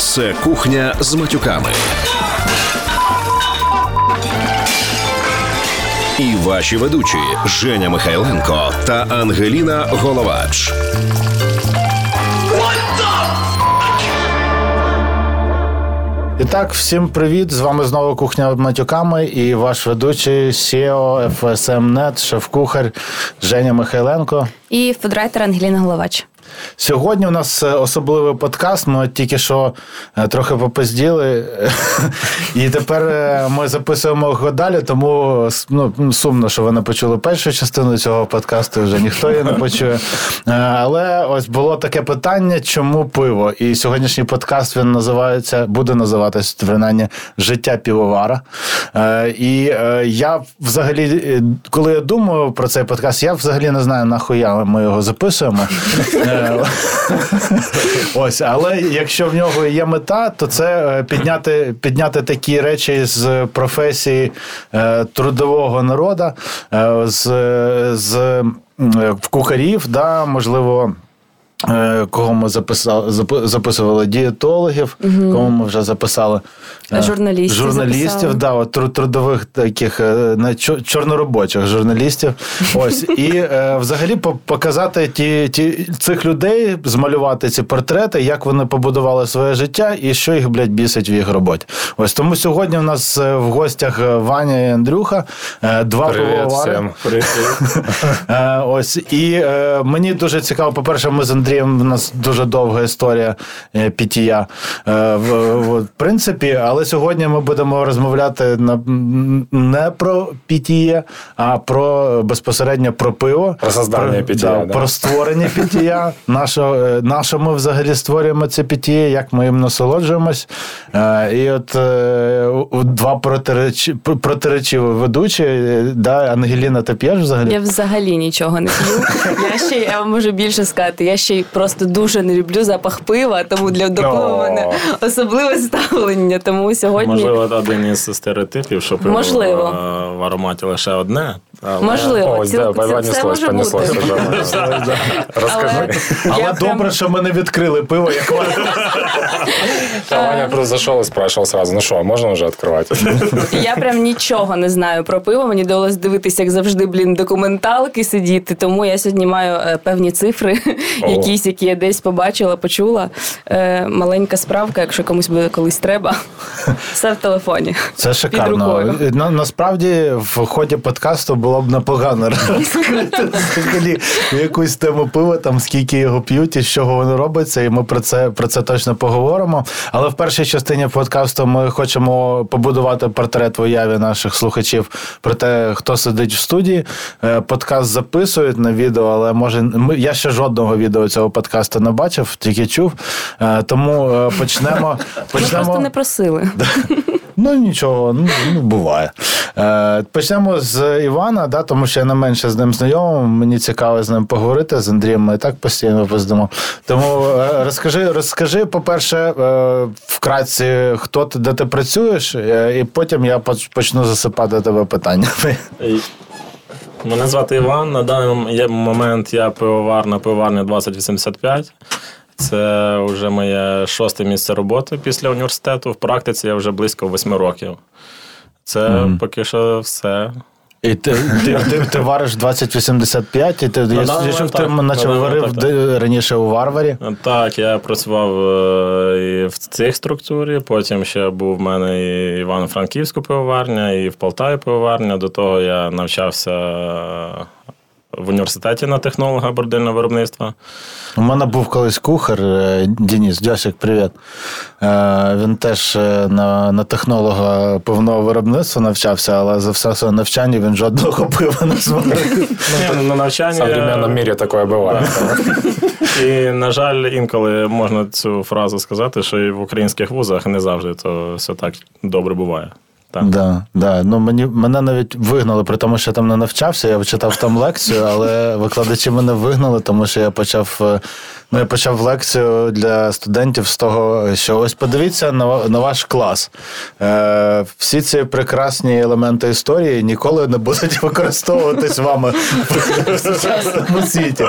Це кухня з матюками. І ваші ведучі Женя Михайленко та Ангеліна Головач. І так, всім привіт! З вами знову кухня матюками і ваш ведучий SEO FSM.net, шеф-кухар Женя Михайленко. І фудрайтер Ангеліна Головач. Сьогодні у нас е, особливий подкаст. Ми тільки що е, трохи попизділи, і тепер е, ми записуємо його далі, тому ну, сумно, що ви не почули першу частину цього подкасту, вже ніхто її не почує. Але ось було таке питання, чому пиво? І сьогоднішній подкаст він називається, буде називатися принаймні життя півовара. І я взагалі, коли я думаю про цей подкаст, я взагалі не знаю, нахуя ми його записуємо. Ось, але якщо в нього є мета, то це е, підняти підняти такі речі з професії е, трудового народу, е, з з кухарів, да, можливо. Е, кого ми записали, записували дієтологів, угу. кого ми вже записали е, журналістів, журналістів да, от, трудових таких е, чорноробочих журналістів. Ось і взагалі показати ті, ті цих людей, змалювати ці портрети, як вони побудували своє життя і що їх блядь, бісить в їх роботі. Ось тому сьогодні у нас в гостях Ваня і Андрюха, два пивовари. Ось і мені дуже цікаво, по перше, ми з Андрієм Андрієм в нас дуже довга історія е, пітія. Е, в, в принципі, але сьогодні ми будемо розмовляти не про пітія, а про безпосередньо про пиво. Про создання пітія. Да, да. Про створення пітія. Нащо, е, нащо ми взагалі створюємо це пітія, як ми їм насолоджуємось. І от два протиречі, протиречиві ведучі, да, Ангеліна, ти п'єш взагалі? Я взагалі нічого не п'ю. Я ще я вам можу більше сказати. Я ще й просто дуже не люблю запах пива, тому для до пива мене особливе ставлення. Тому сьогодні можливо один із стереотипів, що пиво можливо. в ароматі лише одне. Але... Можливо, Ось, Ціл... да, це, це може понеслось, бути. Розкажи. Але, Але добре, прям... що ми не відкрили пиво, як Ваня просто зайшов і спрашивав сразу, ну що, можна вже відкривати? Я прям нічого не знаю про пиво. Мені довелось дивитися, як завжди, блін, документалки сидіти. Тому я сьогодні маю е, певні цифри, якісь, які я десь побачила, почула. Е, маленька справка, якщо комусь буде колись треба, все в телефоні. Це шикарно. Насправді в ході подкасту було б непогано розкрити якусь тему пива, там скільки його п'ють і з чого воно робиться, і ми про це про це точно поговоримо. Але в першій частині подкасту ми хочемо побудувати портрет в уяві наших слухачів про те, хто сидить в студії. Е, подкаст записують на відео, але може я ще жодного відео цього подкасту не бачив, тільки чув. Е, тому почнемо. почнемо... Ми просто не просили. Ну нічого, ну, ну буває. Е, Почнемо з Івана, да, тому що я не менше з ним знайомий. Мені цікаво з ним поговорити. З Андрієм ми і так постійно поздимо. Тому е, розкажи, розкажи, по-перше, е, вкратці, хто ти, де ти працюєш, е, і потім я почну засипати тебе питання. Мене звати Іван. На даний момент я пивовар на пивоварні 2085. Це вже моє шосте місце роботи після університету. В практиці я вже близько восьми років. Це mm. поки що все. І ти ти, ти, ти вариш 2085, і ти я слышав, ти наче варив раніше у Варварі. Так, я працював е, і в цих структурі, потім ще був в мене і Івано-Франківську пивоварня, і в Полтаві пивоварня. До того я навчався в університеті на технолога бордильного виробництва. У мене був колись кухар е, Дініс, Дьосик, привіт. Е, він теж е, на на технолога пивного виробництва навчався, але за все своє навчання він жодного пива не зварив. Ну, на навчанні... В современному мірі таке буває. І, на жаль, інколи можна цю фразу сказати, що і в українських вузах не завжди то все так добре буває. Так. Да, да. Ну, мені, мене навіть вигнали, при тому, що я там не навчався, я читав там лекцію, але викладачі мене вигнали, тому що я почав е, ну, я почав лекцію для студентів з того, що ось подивіться на, на ваш клас. Е, Всі ці прекрасні елементи історії ніколи не будуть використовуватись вами в сучасному світі.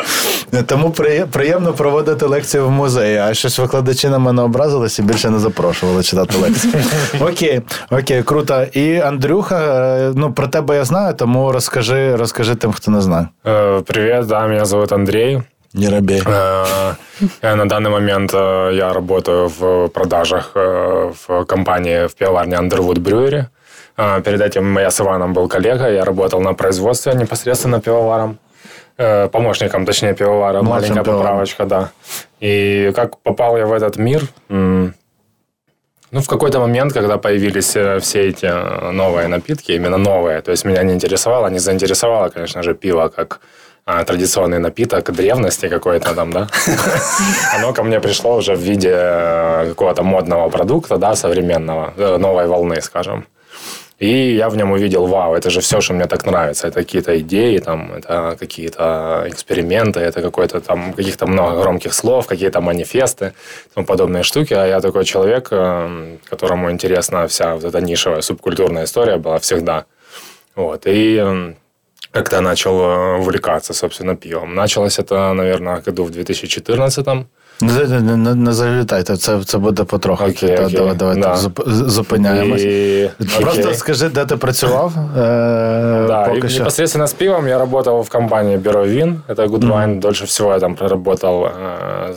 Тому приємно проводити лекції в музеї, а щось викладачі на мене образились і більше не запрошували читати лекції. Окей, окей, круто. І Андрюха, е, ну про тебе я знаю, тому розкажи, розкажи тим, хто не знає. Э, Привет, да, меня зовут Андрей. Не робій. Э, э, На данный момент э, я работаю в продажах э, в компании в пивоварне Underwood Brewery. Э, Перед этим я с Иваном был коллега, я работал на производстве непосредственно пивоваром. Э, Помощником, точнее, пивовара. Младшим Маленькая пивоваром. поправочка, да. И как попал я в этот мир? Ну, в какой-то момент, когда появились э, все эти э, новые напитки, именно новые, то есть меня не интересовало, не заинтересовало, конечно же, пиво как а, традиционный напиток древности какой-то там, да. Оно ко мне пришло уже в виде э, какого-то модного продукта, да, современного, новой волны, скажем. И я в нем увидел, вау, это же все, что мне так нравится. Это какие-то идеи, там, это какие-то эксперименты, это какой-то там, каких-то много громких слов, какие-то манифесты, тому подобные штуки. А я такой человек, э, которому интересна вся вот эта нишевая субкультурная история была всегда. Вот. И м, как-то начал э, увлекаться, собственно, пивом. Началось это, наверное, году в 2014 Не, не, не, не завітайте, це, це буде потроху. Окей, Та, окей, Давай, давай да. так, зуп- зупиняємось. И... Просто окей. скажи, де ти працював? Е, Да, поки и непосредственно с пивом я работал в компании Бюро Вин. Это Good Wine. Дольше всего я там проработал э,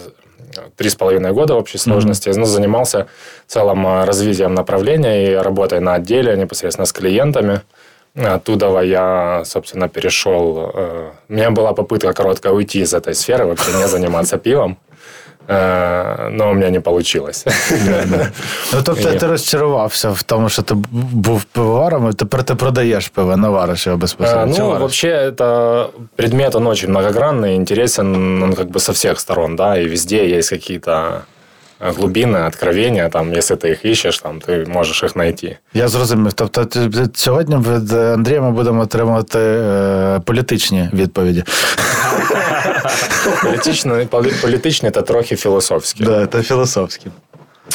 три с половиной года в общей сложности. Ну, занимался целым э, развитием направления и работой на отделе непосредственно с клиентами. Оттуда я, собственно, перешел. э, У меня была попытка короткая уйти из этой сферы, вообще не заниматься пивом. Э, Но у меня не получилось. Ну, тобто Ні. ти розчарувався в тому, що ти був пивоваром, і тепер ти продаєш пиво, не вариш його Э, безпосередньо. Чи Ну, вариш? вообще, это предмет, он очень многогранный, интересен, он как бы со всех сторон, да, и везде есть какие-то э, глубины, откровения, там, если ты их ищешь, там, ты можешь их найти. Я зрозумів. Тобто ти- ти- сьогодні від Андрія ми будемо отримувати е, політичні відповіді. Політичний, полі- політичний та трохи філософський. Да, це філософські.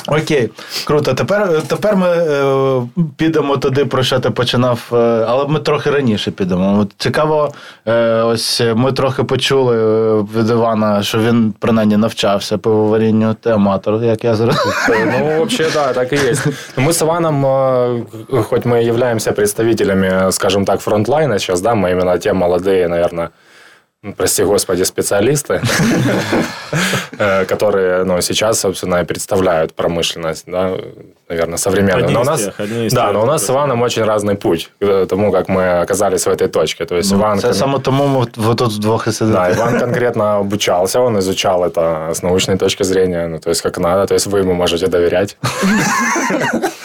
Окей, круто. Тепер, тепер ми е, підемо туди, про що ти починав, е, але ми трохи раніше підемо. От цікаво, е, ось ми трохи почули е, від Івана, що він принаймні навчався пивоварінню, ти аматор, як я зрозумів. Ну, вообще, да, так и есть. Но мы с Иваном, э, хоть мы являемся представителями, скажем так, фронтлайна сейчас, да, мы именно те молодые, наверное, ну, прости господи, специалисты, э, которые, ну, сейчас, собственно, и представляют промышленность, да, наверное, современную. Одни Но у из нас, тех, одни из да, но у нас с Иваном очень разный путь к тому, как мы оказались в этой точке. То есть Иван... Це саме тому ми ви тут вдвох і да, Иван конкретно обучался, он изучал это с научной точки зрения, ну, то есть как надо, то есть вы ему можете доверять.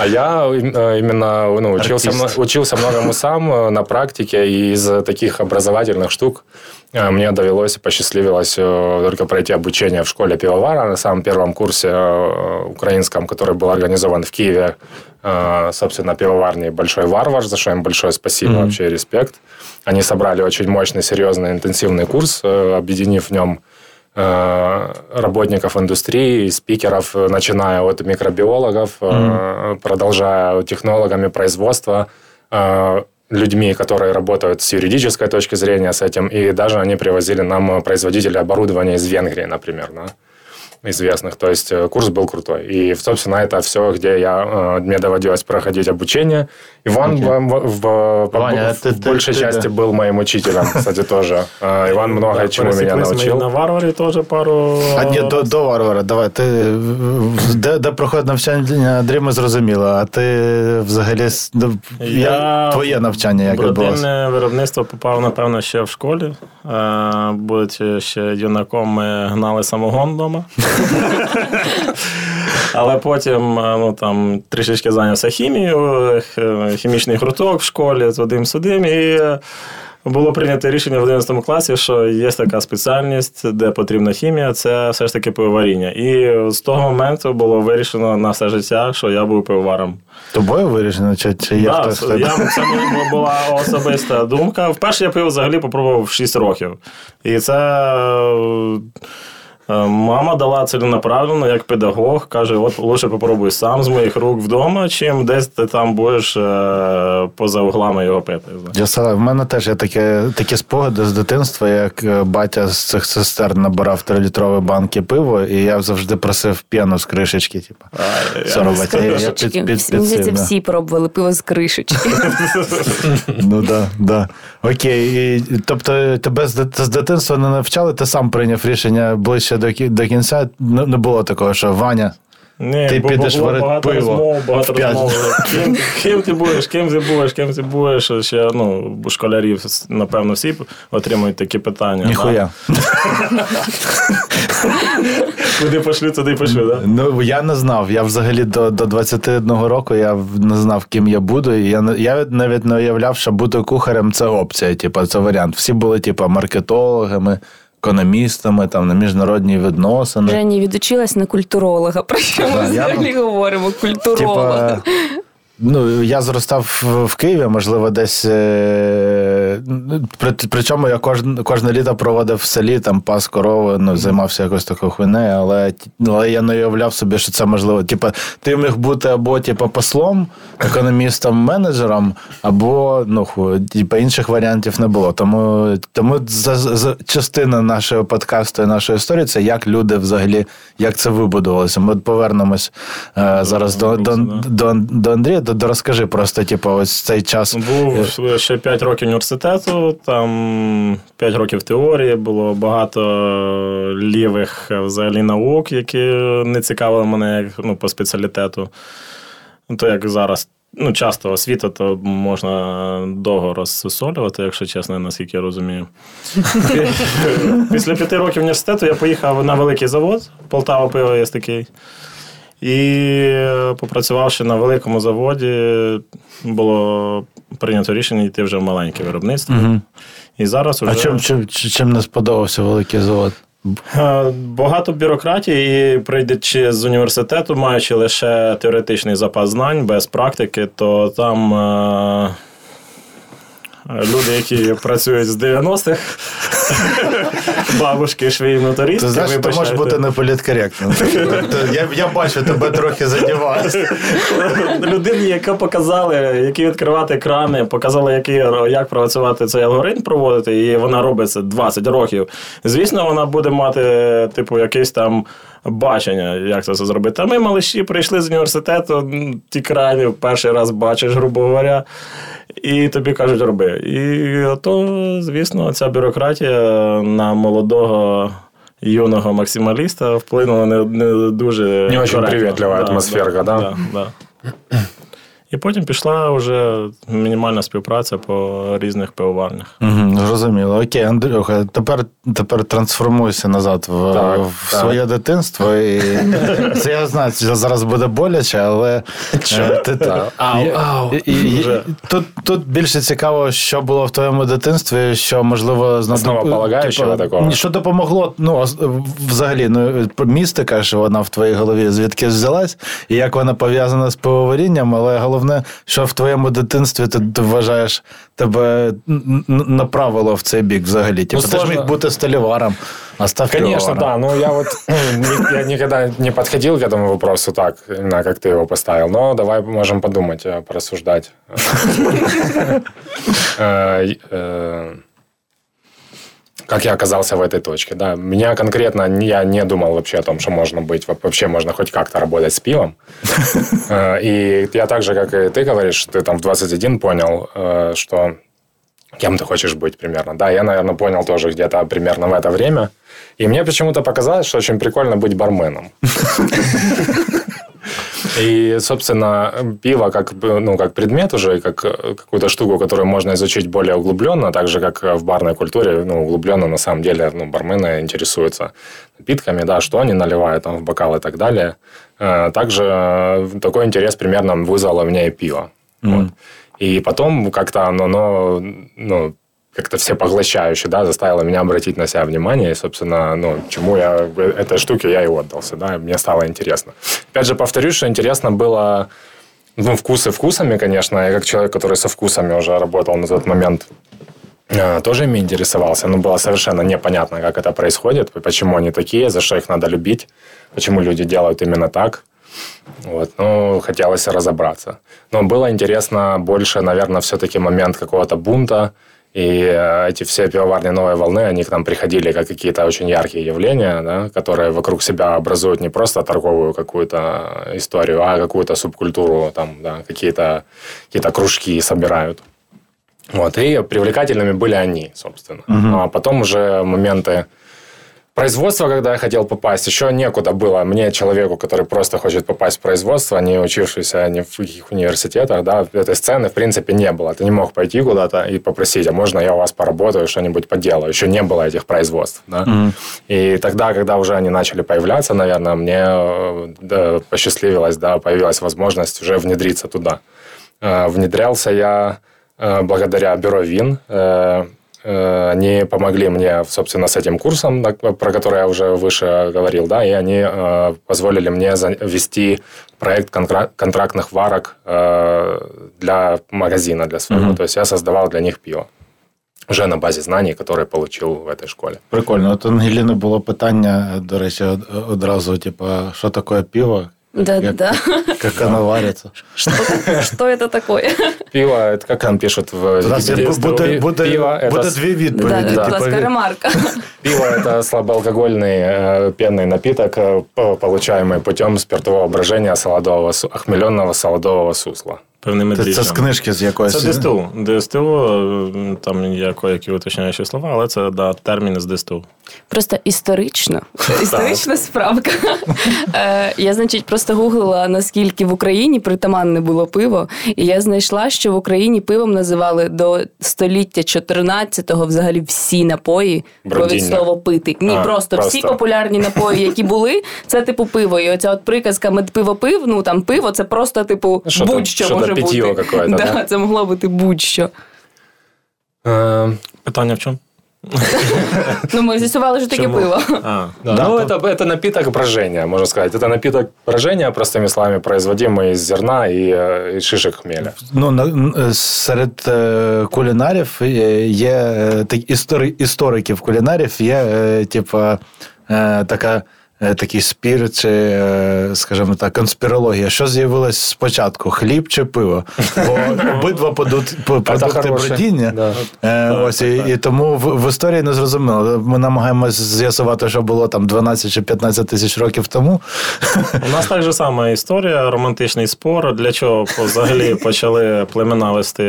А я э, именно ну, учился, учился многому сам э, на практике, и из таких образовательных штук э, мне довелось и посчастливилось только пройти обучение в школе пивовара на самом первом курсе украинском, который был организован в Киеве, собственно, пивоварней «Большой варвар», за что им большое спасибо, вообще респект. Они собрали очень мощный, серьезный, интенсивный курс, объединив в нем работников индустрии, спикеров, э, начиная от микробиологов, э, продолжая технологами производства, э, людьми, которые работают с юридической точки зрения с этим, и даже они привозили нам э, производителей оборудования из Венгрии, например, да, известных. То есть э, курс был крутой. И, собственно, это все, где я, э, мне доводилось проходить обучение. Иван Окей. в, в- в- Ваня, в ты- ты- большей ты- части да. был моим учителем, кстати, тоже. Э, Иван много Да, чему меня пересеклись ми і научил. На варварі теж пару. А ні, до, до варвара, давай. Ти в- де, де проходить навчання Андрій, ми зрозуміло, а ти взагалі с- до- як- твоє навчання як відбулося? Бродильне виробництво попав, напевно, ще в школі. Е, Будучи ще юнаком, ми гнали самогон вдома. Але потім е, ну, там, трішечки зайнявся хімією, хімічний гурток в школі, туди-сюди. І е, було прийнято рішення в 11 класі, що є така спеціальність, де потрібна хімія, це все ж таки пивоваріння. І з того моменту було вирішено на все життя, що я був пивоваром. Тобою вирішено, чи, чи є Да, хтось? це, я, це була особиста думка. Вперше я пиво взагалі попробував в 6 років. І це е, мама дала ціленаправленно, як педагог, каже: от лучше попробуй сам з моїх рук вдома, чим десь ти там будеш е, поза углами його пити. Я сказав, в мене теж є таке, такі спогади з дитинства, як е, батя з цих сестер набирав трилітрові банки пива, і я завжди просив п'яну з кришечки. Типу, соробити. Я- я під- Кришечки. під- під Мені всі пробували пиво з кришечки. Ну да, да. Окей. Тобто тебе з дитинства не навчали, ти сам прийняв рішення ближче до, до кінця. Не, не було такого, що Ваня. Ні, Ти бо підеш було варити багато пиво розмов, багато розмов. Ким, ким ти будеш, ким ти будеш, ким ти будеш. Ще ну, школярів, напевно, всі отримують такі питання. Ніхуя. Куди пошлю, туди пошлю, так? Ну я не знав. Я взагалі до, до 21 року я не знав, ким я буду. І я я навіть не уявляв, що бути кухарем це опція. Типу, це варіант. Всі були, типу, маркетологами, економістами, там на міжнародні відносини. Жені відучилась на культуролога. Про що ми я- взагалі говоримо? Культуролога. Типа, ну, я зростав в- в Києві, можливо, десь. Е, ну, При, причому я кожен, кожне літо проводив в селі, там пас корови, ну, займався якось такою хуйнею, але, але я не уявляв собі, що це можливо. Типа, ти міг бути або типа, послом, економістом, менеджером, або ну, ху, типа, інших варіантів не було. Тому, тому за, за, частина нашого подкасту і нашої історії це як люди взагалі, як це вибудувалося. Ми повернемось е, зараз до, до, до, до Андрія. До, до розкажи просто, типу, ось цей час. Був ще 5 років університету, там 5 років теорії, було багато лівих взагалі наук, які не цікавили мене як, ну, по спеціалітету. Ну, То як зараз. Ну, часто освіта, то можна довго розсусолювати, якщо чесно, наскільки я розумію. Після п'яти років університету я поїхав на великий завод, Полтава пиво є такий. І попрацювавши на великому заводі, було прийнято рішення йти вже в маленьке виробництво. І зараз уже А чим, чим, чим не сподобався великий завод? Е, багато бюрократії, і прийдучи з університету, маючи лише теоретичний запас знань без практики, то там. Люди, які працюють з 90-х, бабушки, швії, мотористки, Ти знаєш, ти можеш бути неполіткоректним. Тобто, Я, я бачу, тебе трохи задіває. Людині, яка показали, які відкривати крани, показали, які, як працювати цей алгоритм проводити, і вона робить це 20 років. Звісно, вона буде мати, типу, якесь там бачення, як це все зробити. А ми, малиші, прийшли з університету, ті крані перший раз бачиш, грубо говоря, і тобі кажуть, роби. І то, звісно, ця бюрократія на молодого. Юного максималіста вплинула не, не дуже Не очень привітлива привітлива атмосферка, да? Да, да. І потім пішла вже мінімальна співпраця по різних пивоварнях. Угу, зрозуміло. Окей, Андрюха, тепер, тепер трансформуйся назад в, Так, в так. своє дитинство. І це я знаю, що зараз буде боляче, але е, ти, Ау, ау. і- і- тут, тут більше цікаво, що було в твоєму дитинстві, що можливо знадоб- типу, такого? Що допомогло, ну взагалі, ну містика, що вона в твоїй голові звідки взялась, і як вона пов'язана з пивоварінням, але головне, що в твоєму дитинстві ти, ти вважаєш тебе н- н- направило в цей бік взагалі. Типу, ти ж сложно. міг бути століваром, а став Конечно, пивоваром. да. Ну, я вот ни- я никогда не подходил к этому вопросу так, именно как ты его поставил. Но давай можем подумать, э, порассуждать. Как я оказался в этой точке, да. Меня конкретно, я не думал вообще о том, что можно быть, вообще можно хоть как-то работать с пивом. Э, И я так же, как и ты говоришь, ты там в 21 понял, э, что кем ты хочешь быть примерно. Да, я, наверное, понял тоже где-то примерно в это время. И мне почему-то показалось, что очень прикольно быть барменом. И, собственно, пиво как, ну, как предмет уже, как э, какую-то штуку, которую можно изучить более углубленно, так же, как в барной культуре, ну, углубленно на самом деле, ну, бармены интересуются напитками, да, что они наливают там в бокал и так далее. Э, Также э, такой интерес примерно вызвало в и пиво. Вот. И потом как-то оно, оно, ну, как-то всепоглощающе, да, заставило меня обратить на себя внимание, и, собственно, ну, чему я, этой штуке я и отдался, да, мне стало интересно. Опять же, повторюсь, что интересно было, ну, вкусы вкусами, конечно, я как человек, который со вкусами уже работал на тот момент, э, тоже ими интересовался, но было совершенно непонятно, как это происходит, почему они такие, за что их надо любить, почему люди делают именно так. Вот, ну, хотелось разобраться. Но было интересно больше, наверное, все-таки момент какого-то бунта, и э, эти все пивоварни новой волны, они к нам приходили как какие-то очень яркие явления, да, которые вокруг себя образуют не просто торговую какую-то историю, а какую-то субкультуру, там, да, какие-то какие кружки собирают. Вот, и привлекательными были они, собственно. Угу. А потом уже моменты производство, когда я хотел попасть, еще некуда было. Мне, человеку, который просто хочет попасть в производство, не учившийся ни в каких университетах, да, этой сцены, в принципе, не было. Ты не мог пойти куда-то и попросить, а можно я у вас поработаю, что-нибудь поделаю. Еще не было этих производств. Да? Mm-hmm. И тогда, когда уже они начали появляться, наверное, мне да, посчастливилось, да, появилась возможность уже внедриться туда. Э, внедрялся я э, благодаря бюро ВИН, э, Э, они помогли мне, собственно, с этим курсом, про который я уже выше говорил, да, и они э, позволили мне вести проект контрактных варок э, для магазина, для своего. Mm-hmm. То есть я создавал для них пиво. Вже на базі знань, які получил в этой школі. Прикольно. От Ангеліни було питання, до речі, одразу, типу, що таке пиво? Да, как, да. Как оно варится. Что, что это такое? Пиво, это как он пишет в Буде, буде, Пиво, это... буде дві відповіді. Да, типа, ремарка. Пиво – это слабоалкогольный э, пенный напиток, э, получаемый путем спиртового брожения солодового, охмеленного солодового сусла. Певними це, це з книжки з якоїсь. Це ДСТУ. ДСТУ, там є які уточняючі слова, але це да, термін з ДСТУ. Просто історично. Історична справка. Е, я, значить, просто гуглила, наскільки в Україні притаманне було пиво, і я знайшла, що в Україні пивом називали до століття 14-го взагалі всі напої від слово пити. Ні, а, просто, просто всі популярні напої, які були, це типу пиво. І оця от приказка «Мед пиво пив, ну там пиво, це просто, типу, будь-що може бути. Да, Це могло бути будь-що. Е, питання в чому? Ну, мы з'ясували, що таке пиво. А, да. Ну, это, это напиток брожения, можно сказать. Это напиток брожения, простыми словами, производимый из зерна и, э, и шишек хмеля. Ну, серед е, кулінарів е, є е, істори, істориків кулінарів є, типа, така Е, такий спір, чи, е, скажімо так, конспірологія. Що з'явилось спочатку? Хліб чи пиво? Бо обидва продукти бродіння. Е, ось, і, тому в, історії не зрозуміло. Ми намагаємося з'ясувати, що було там 12 чи 15 тисяч років тому. У нас так же сама історія, романтичний спор. Для чого взагалі почали племена вести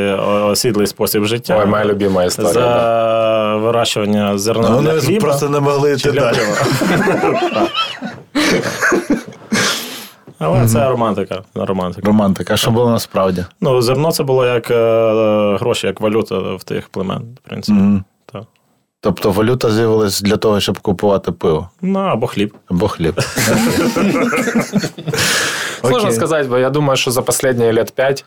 осідлий спосіб життя? Ой, моя любима історія. За вирощування зерна. Ну, вони хліба, просто не могли йти далі. Але це романтика. романтика. Романтика. А що було насправді? Ну, зерно це було як е, гроші, як валюта в тих племен, в принципі. Так. Тобто валюта з'явилась для того, щоб купувати пиво. Ну, або хліб. Або хліб. Сложно сказати, бо я думаю, що за останні лет п'ять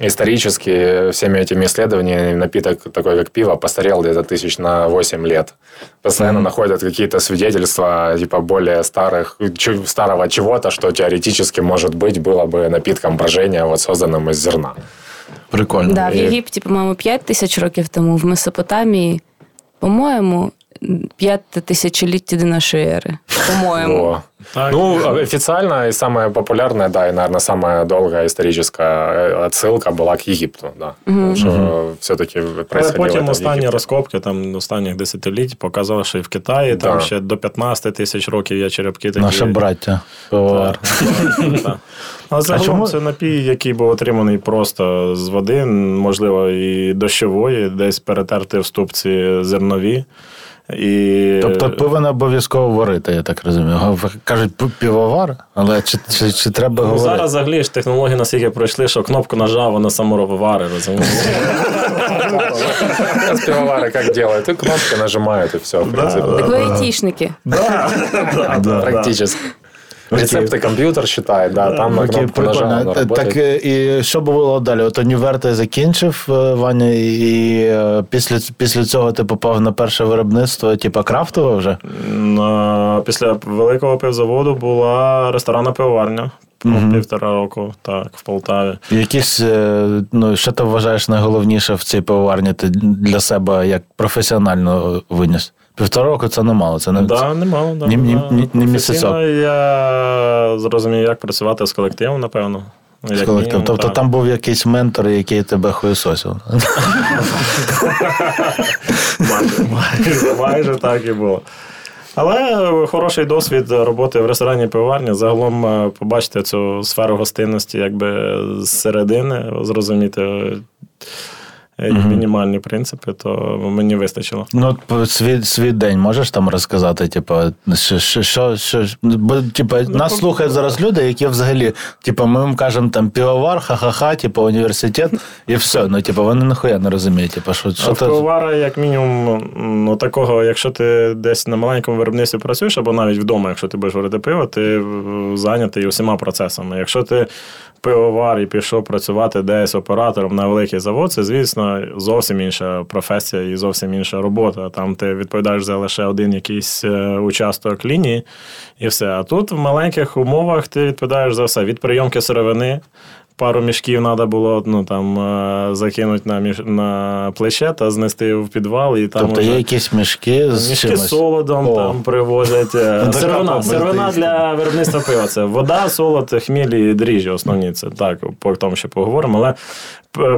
исторически всеми этими исследованиями напиток такой, как пиво, постарел где-то тысяч на 8 лет. Постоянно mm-hmm. находят какие-то свидетельства, типа, более старых, старого чего-то, что теоретически, может быть, было бы напитком брожения, вот созданным из зерна. Прикольно. Да, в Єгипті, по-моєму, 5 тисяч років тому, в Месопотамії, по-моєму, п'яте тысячелетие до нашей эры, по-моему. Ну, официально и самая популярная, да, и, наверное, самая долгая историческая отсылка была к Египту, да. Угу. Потому что угу. все-таки происходило Але потім останні розкопки там останніх десятиліть показали, що і в Китаї да. там ще до 15 тисяч років є черепки такі. Наше браття. ПВР. Але загалом це напій, який був отриманий просто з води, можливо, і дощової, десь перетерти в ступці зернові. І... Тобто пиво не обов'язково варити, я так розумію. Кажуть, півовар, але чи чи, чи треба ну, говорити? Зараз взагалі ж технології настільки пройшли, що кнопку нажав, воно само вари, розумієш? Пивовары как делают? И кнопки нажимають і все. Так ви айтішники. Практически. Рецепты компьютер считает, да, там на кнопку нажал, прикольно. оно Так е, і що було далі? От універ ти закінчив, е, Ваня, і е, після, після цього ти попав на перше виробництво, типа крафтове вже? Після великого пивзаводу була ресторанна пивоварня. Півтора року, так, в Полтаві. Якісь, е, ну, що ти вважаєш найголовніше в цій пивоварні ти для себе як професіонально виніс? Півтора року це немало. Це не Да, немало, да. Ні- ні- ні- ні місяцок. Я зрозумів, як працювати з колективом, напевно. з колективом. Тобто там був якийсь ментор, який тебе хуєсосив. майже, так і було. Але хороший досвід роботи в ресторані пивоварні. Загалом е, побачити цю сферу гостинності якби з середини, зрозуміти е, мінімальні принципи, то мені вистачило. Ну, свій, свій день можеш там розказати, типу, що, що, що, що бо, типу, нас по- слухають зараз люди, які взагалі, типу, ми їм кажемо там півовар, ха-ха-ха, типу, університет, і все. Ну, типу, вони ніхуя не розуміють. Типу, що, що А ти... пивовара, як мінімум, ну такого, якщо ти десь на маленькому виробництві працюєш, або навіть вдома, якщо ти будеш варити пиво, ти зайнятий усіма процесами. Якщо ти пивовар і пішов працювати десь оператором на великий завод, це, звісно, зовсім інша професія і зовсім інша робота. Там ти відповідаєш за лише один якийсь е, участок лінії, і все. А тут в маленьких умовах ти відповідаєш за все від прийомки сировини. Пару мішків треба було ну, там, е, закинути на, між... на плече та знести в підвал. І там Тобто уже... є якісь мішки з Мішки чимось? з солодом О. там привозять. е, Сировина, сировина для виробництва пива. Це вода, солод, хміль і дріжджі основні. Це так, по тому ще поговоримо. Але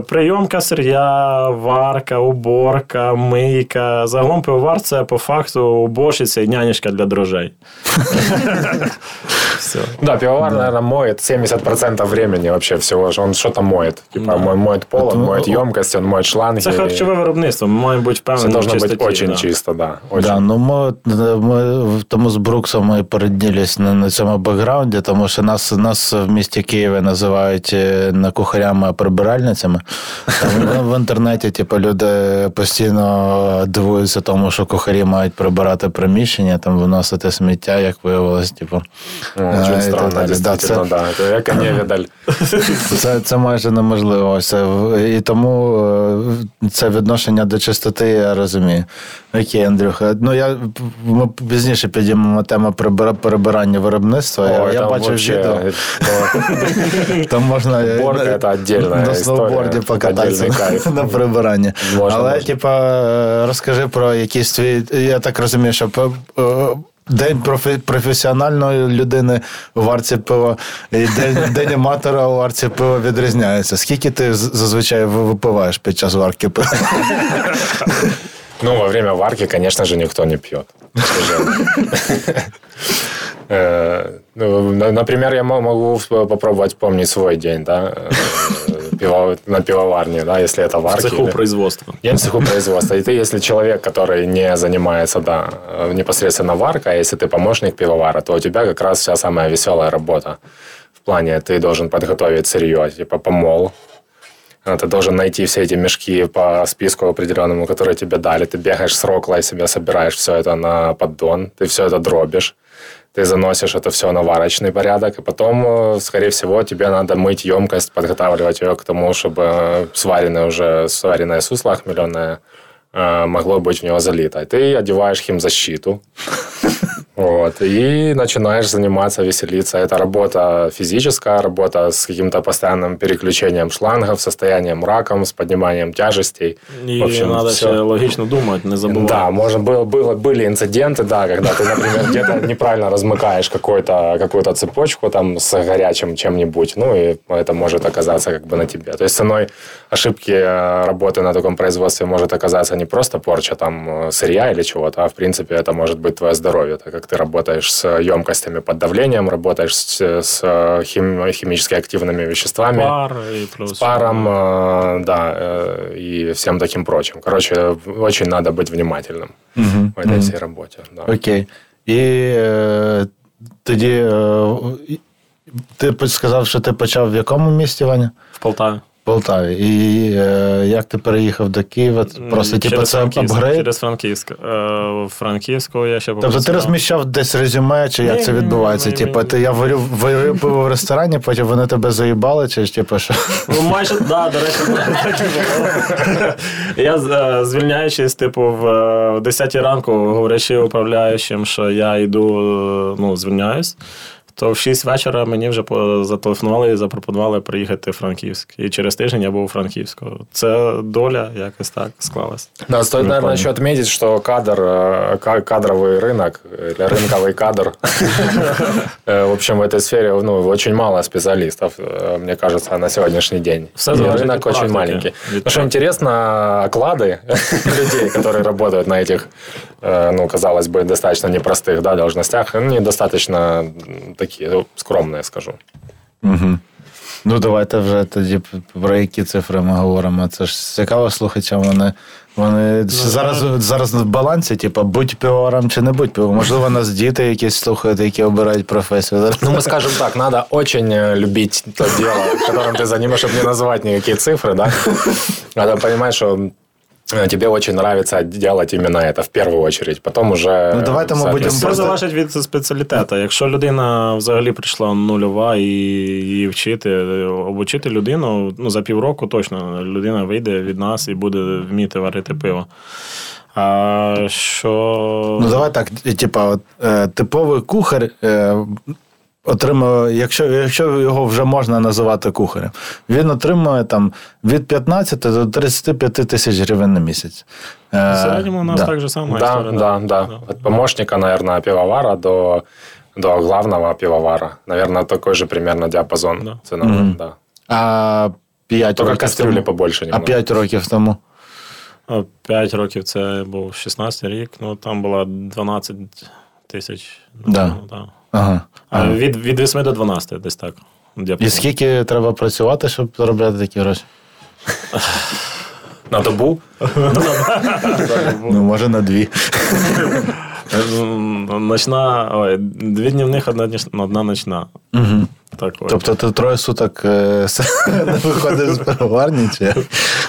прийомка сир'я, варка, уборка, мийка. Загалом пивовар це по факту уборщиця і нянечка для дрожжей. Все. Да, пивовар, наверное, моет 70% времени вообще всего. же. Он что-то моет. Типа, мо- моет пол, он моет емкость, он моет шланги. Це харчове виробництво. Ми маємо бути Все впевнені. в должно быть чистоті, очень да. чисто, да. Очень. Да, ну ми, ми в- тому з Бруксом ми породнились на, на цьому бекграунді, тому що нас, нас в місті Києві називають е, не кухарями, а прибиральницями. Там в- в інтернеті, типу, люди постійно дивуються тому, що кухарі мають прибирати приміщення, там виносити сміття, як виявилось, типу. Ну, Е, і Очень так странно, далі. Да, действительно, це, да. Это эко-невидаль. це, це майже неможливо. Ось це, в- і тому е, це відношення до чистоти я розумію. Окей, Андрюха. Ну я ми пізніше підіймемо тему прибира- перебирання виробництва. я, Ой, я там бачив вообще, відео. э, Там можна е, Уборка на- это отдельная на история, сноуборді покататися отдельный кайф. на прибиранні. Можна, Але, можна. типа, е, розкажи про якийсь твій. Я так розумію, що е, е, День профі- професіональної людини у варці пива і день, день аматора у варці пива відрізняється. Скільки ти зазвичай випиваєш під час варки пива? Ну, во время варки, конечно же, никто не пьет. сожалению. Э, ну, на- Например, я мо- могу попробовать вспомнить свой день, да, э, пиво- на пивоварне, да, если это В варки. цеху или- производства. Я в цеху производства. И ты, если человек, который не занимается, да, непосредственно варкой, а если ты помощник пивовара, то у тебя как раз вся самая веселая работа. В плане, ты должен подготовить сырье, типа помол, а, ты должен найти все эти мешки по списку определенному, которые тебе дали. Ты бегаешь с роклой, себе собираешь все это на поддон, ты все это дробишь. Ты заносишь это все на варочный порядок, и потом, э, скорее всего, тебе надо мыть емкость, подготавливать ее к тому, чтобы э, сваренное уже, сваренное сусло охмеленное э, могло быть в него залито. И ты одеваешь химзащиту, вот, и начинаешь заниматься, веселиться. Это работа физическая, работа с каким-то постоянным переключением шлангов, состоянием раком, с подниманием тяжестей. І В общем, треба всё. ще логічно думати, не забувати. Да, можно было, было, были инциденты, да, когда ты, например, где-то неправильно размыкаешь какую-то цепочку там с горячим чем-нибудь, ну и это может оказаться как бы на тебе. То есть ценой ошибки работы на таком производстве может оказаться не просто порча там э, сырья или чего-то, а в принципе это может быть твое здоровье, так как ты работаешь с емкостями под давлением, работаешь с, с хим- химически активными веществами Пар і плюс. с паром, э, да, э, и всем таким прочим. Короче, очень надо быть внимательным в этой всей работе. Да. Окей. І е, тоді е, і- ти сказав, що ти почав в якому місті, Ваня? В Полтаві. Полтаві. І е, як ти переїхав до Києва? Просто типу, це апгрейд? Через Франківськ. Е, Франківську я ще Тобто ти розміщав десь резюме, чи як це відбувається? Типу, ти я варю в ресторані, потім вони тебе заїбали, чи типу, що? Ну, майже, да, до речі. Я е, звільняючись, типу, в е, 10 ранку, говорячи управляючим, що я йду, ну, звільняюсь. То в 6 вечора мені вже по- зателефонували і запропонували приїхати в Франківськ. І через тиждень я був у Франківську. Це доля якось так склалась. Да, стоит, Ну, наверное, понятно. еще отметить, что кадр, э, ка- кадровый рынок или рынковый кадр, э, в общем, в этой сфере ну, очень мало специалистов, э, мне кажется, на сегодняшний день. Все И залежить рынок від очень практики, маленький. від Потому что интересно, оклады людей, которые работают на этих, э, ну, казалось бы, достаточно непростых да, должностях, они достаточно м, такие ну, скромные, скажу. Угу. Ну, давайте вже тоді про які цифри ми говоримо. Це ж цікаво слухачам. Вони, вони зараз, зараз в балансі, типу, будь піором чи не будь піором. Можливо, у нас діти якісь слухають, які обирають професію. Зараз Ну, мы скажем так, надо очень э, любить то дело, которым ты занимаешься, чтобы не называть никакие цифры, да. Надо понимать, что э, тебе очень нравится делать именно это в первую очередь. Потом уже... Ну, давайте мы будем Все Просто- залежить від спеціалітету. Якщо людина взагалі прийшла нульова і її вчити, обучити людину, ну за півроку точно людина вийде від нас і буде вміти варити пиво. А що Ну, давай так, типа, е, типовий кухар е, отримує, якщо, якщо його вже можна називати кухарем, він отримує там від 15 до 35 тисяч гривень на місяць. Е, в середньому у нас да. так же само. Да, історія, да, да. От помощника, наверное, пивовара до, до главного пивовара. Наверное, такой же примерно диапазон Да. ценовой, да. А 5 Только років кастрюли тому, побольше а 5 років тому. А П'ять років це був 16 рік, ну там було 12 тисяч. Да. Ну, да. Ага. А від, від 8 до 12 десь так. І скільки треба працювати, щоб заробляти такі гроші? На добу? Ну, може, на дві. Ночна, ой, дві днівних, одна, одна ночна. Угу. Так, ось. Тобто ти троє суток е, не виходиш з переварні? Чи?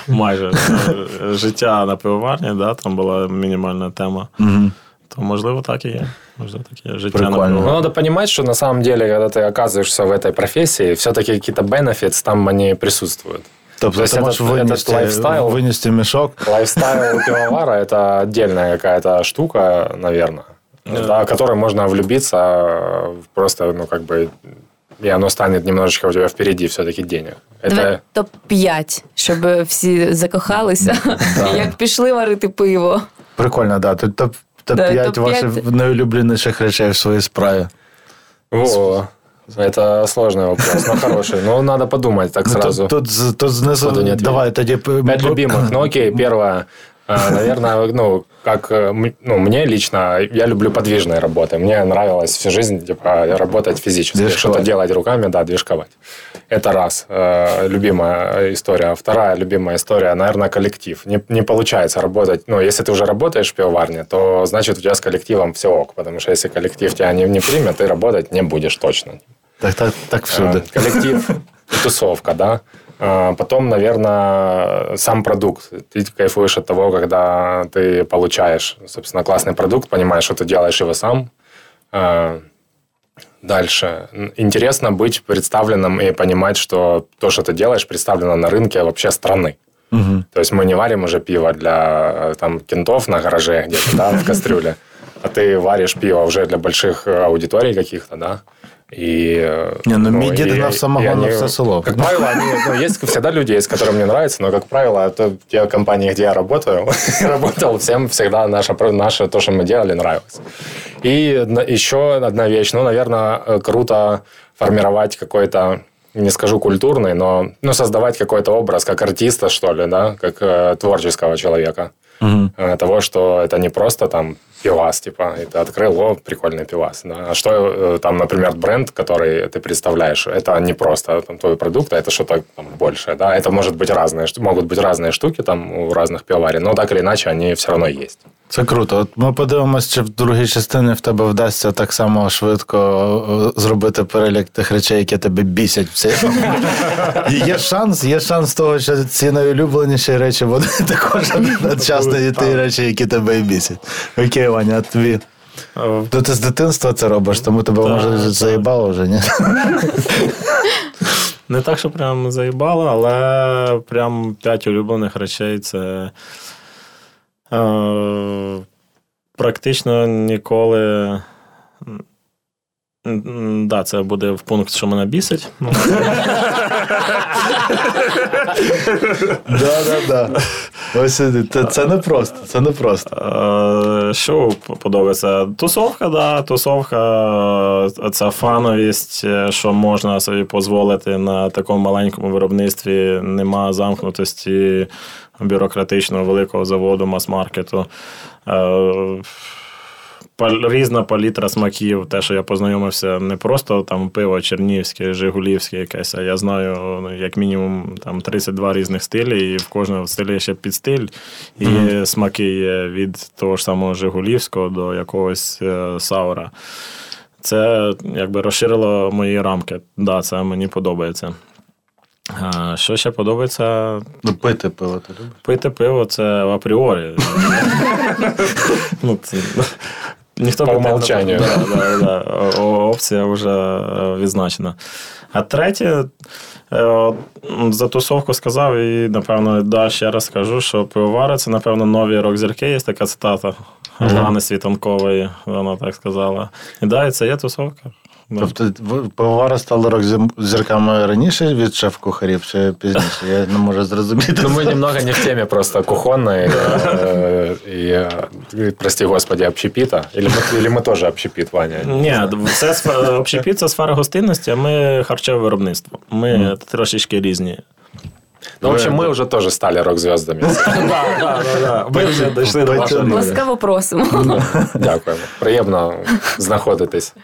майже Е, життя на пивоварні, да, там була мінімальна тема. Угу. То можливо так і є. Можливо, так і є. Життя Прикольно. на Ну, пивоварні. надо понимать, что на самом деле, когда ты оказываешься в этой профессии, все-таки какие-то benefits там они присутствуют. Тобто То есть ти этот- можеш этот винести, лайфстайл- винести мішок. Лайфстайл пивовара – это отдельная какая-то штука, наверное, да, в которой можно влюбиться э, просто, ну, как бы, и оно станет немножечко у тебя впереди все-таки денег. Это... Давай топ-5, щоб всі закохалися. Як пішли варити пиво. Прикольно, да. Тут топ, топ Да, 5 топ-п'ять. ваших найулюбленіших речей в своїй справі. Во, это сложный вопрос, но хороший. Ну, надо подумать так Ну, сразу. Тут, тут, з- тут знизу, Сходу не ответил. давай тоді... п- Пять п- любимых. Ну, окей, первое. э, Наверное, ну, как э, ну, мне лично, я люблю подвижные работы. Мне нравилось всю жизнь типа, работать физически, Движковать. что-то делать руками, да, движковать. Это раз. э, Любимая история. Вторая любимая история, наверное, коллектив. Не, не получается работать. Ну, если ты уже работаешь в пивоварне, то значит у тебя с коллективом все ок. Потому что если коллектив тебя не, не примет, ты работать не будешь точно. Так, так, так всюди. Э, Коллектив, тусовка, да. А, Потом, наверное, сам продукт. Ты кайфуешь от того, когда ты получаешь, собственно, классный продукт, понимаешь, что ты делаешь его сам. А, Дальше. Интересно быть представленным и понимать, что то, что ты делаешь, представлено на рынке вообще страны. Угу. То есть мы не варим уже пиво для там, кентов на гараже где-то, да, в кастрюле, а ты варишь пиво уже для больших э, аудиторий каких-то, да. И, э, Не, ну, мій и- дід гнав и самогон все село. Как правило, они, ну, есть всегда люди, есть, которым мне нравится, но, как правило, это те компании, где я работаю, работал, всем всегда наше, наше, то, что мы делали, нравилось. И еще одна вещь, ну, наверное, э, круто формировать какой-то не скажу культурный, но ну, создавать какой-то образ как артиста, что ли, да, как э, творческого человека. Угу. Э, того, что это не просто там пивас, типа, и ты открыл, о, прикольный пивас. Да? А что э, там, например, бренд, который ты представляешь, это не просто там, твой продукт, а это что-то там, большее. Да? Это может быть разные, могут быть разные штуки там у разных пивоварен, но так или иначе они все равно есть. Це круто. От ми подивимося, чи в другій частині в тебе вдасться так само швидко е, зробити перелік тих речей, які тебе бісять. Все. І є шанс, є шанс того, що ці найулюбленіші речі вони також одночасно і ті речі, які тебе і бісять. Окей, Ваня. Е, То ти з дитинства це робиш, тому тебе Так, може так. заїбало вже, ні? Не так, що прям заїбало, але прям п'ять улюблених речей це е, практично ніколи. Да, це буде в пункт, що мене бісить. Ну, Да, да, да. Ось це, це не просто, це не просто. Е, Що подобається? Тусовка, да, тусовка, е, ця фановість, е, що можна собі дозволити на такому маленькому виробництві, нема замкнутості бюрократичного великого заводу, мас-маркету. Різна палітра смаків, те, що я познайомився, не просто там пиво чернівське, жигулівське якесь, а я знаю ну, як мінімум там 32 різних стилі, і в кожному стилі є ще підстиль, і смаки є від того ж самого Жигулівського до якогось е, Саура. Це якби розширило мої рамки. Да, це мені подобається. А, що ще подобається? Ну, пити пиво ти любиш? Пити пиво це апріорі. ну, це, ніхто По умолчанню. Да, да, да. Опція вже е, відзначена. А третє, е, за тусовку сказав, і напевно да, ще раз скажу, що пивовари це, напевно, нові рок-зірки, є така цитата Лани Світанкової, вона так сказала. І да, і це є тусовка. Да. Тобто ви- пивовари стали рок-зірками раніше від шеф-кухарів чи пізніше? Я не можу зрозуміти. Ну, мы немного не в теме просто кухонной э, и, э, прости господи, общепита. Или мы, или мы тоже общепит, Ваня? Ні, це сфера- общепіт це сфера гостинності, а ми харчове виробництво. Ми трошечки різні. Ну, в общем, мы уже тоже стали рок-звездами. Ми вже дійшли до вашого. Ласкаво просимо. Дякуємо. Приємно знаходитись.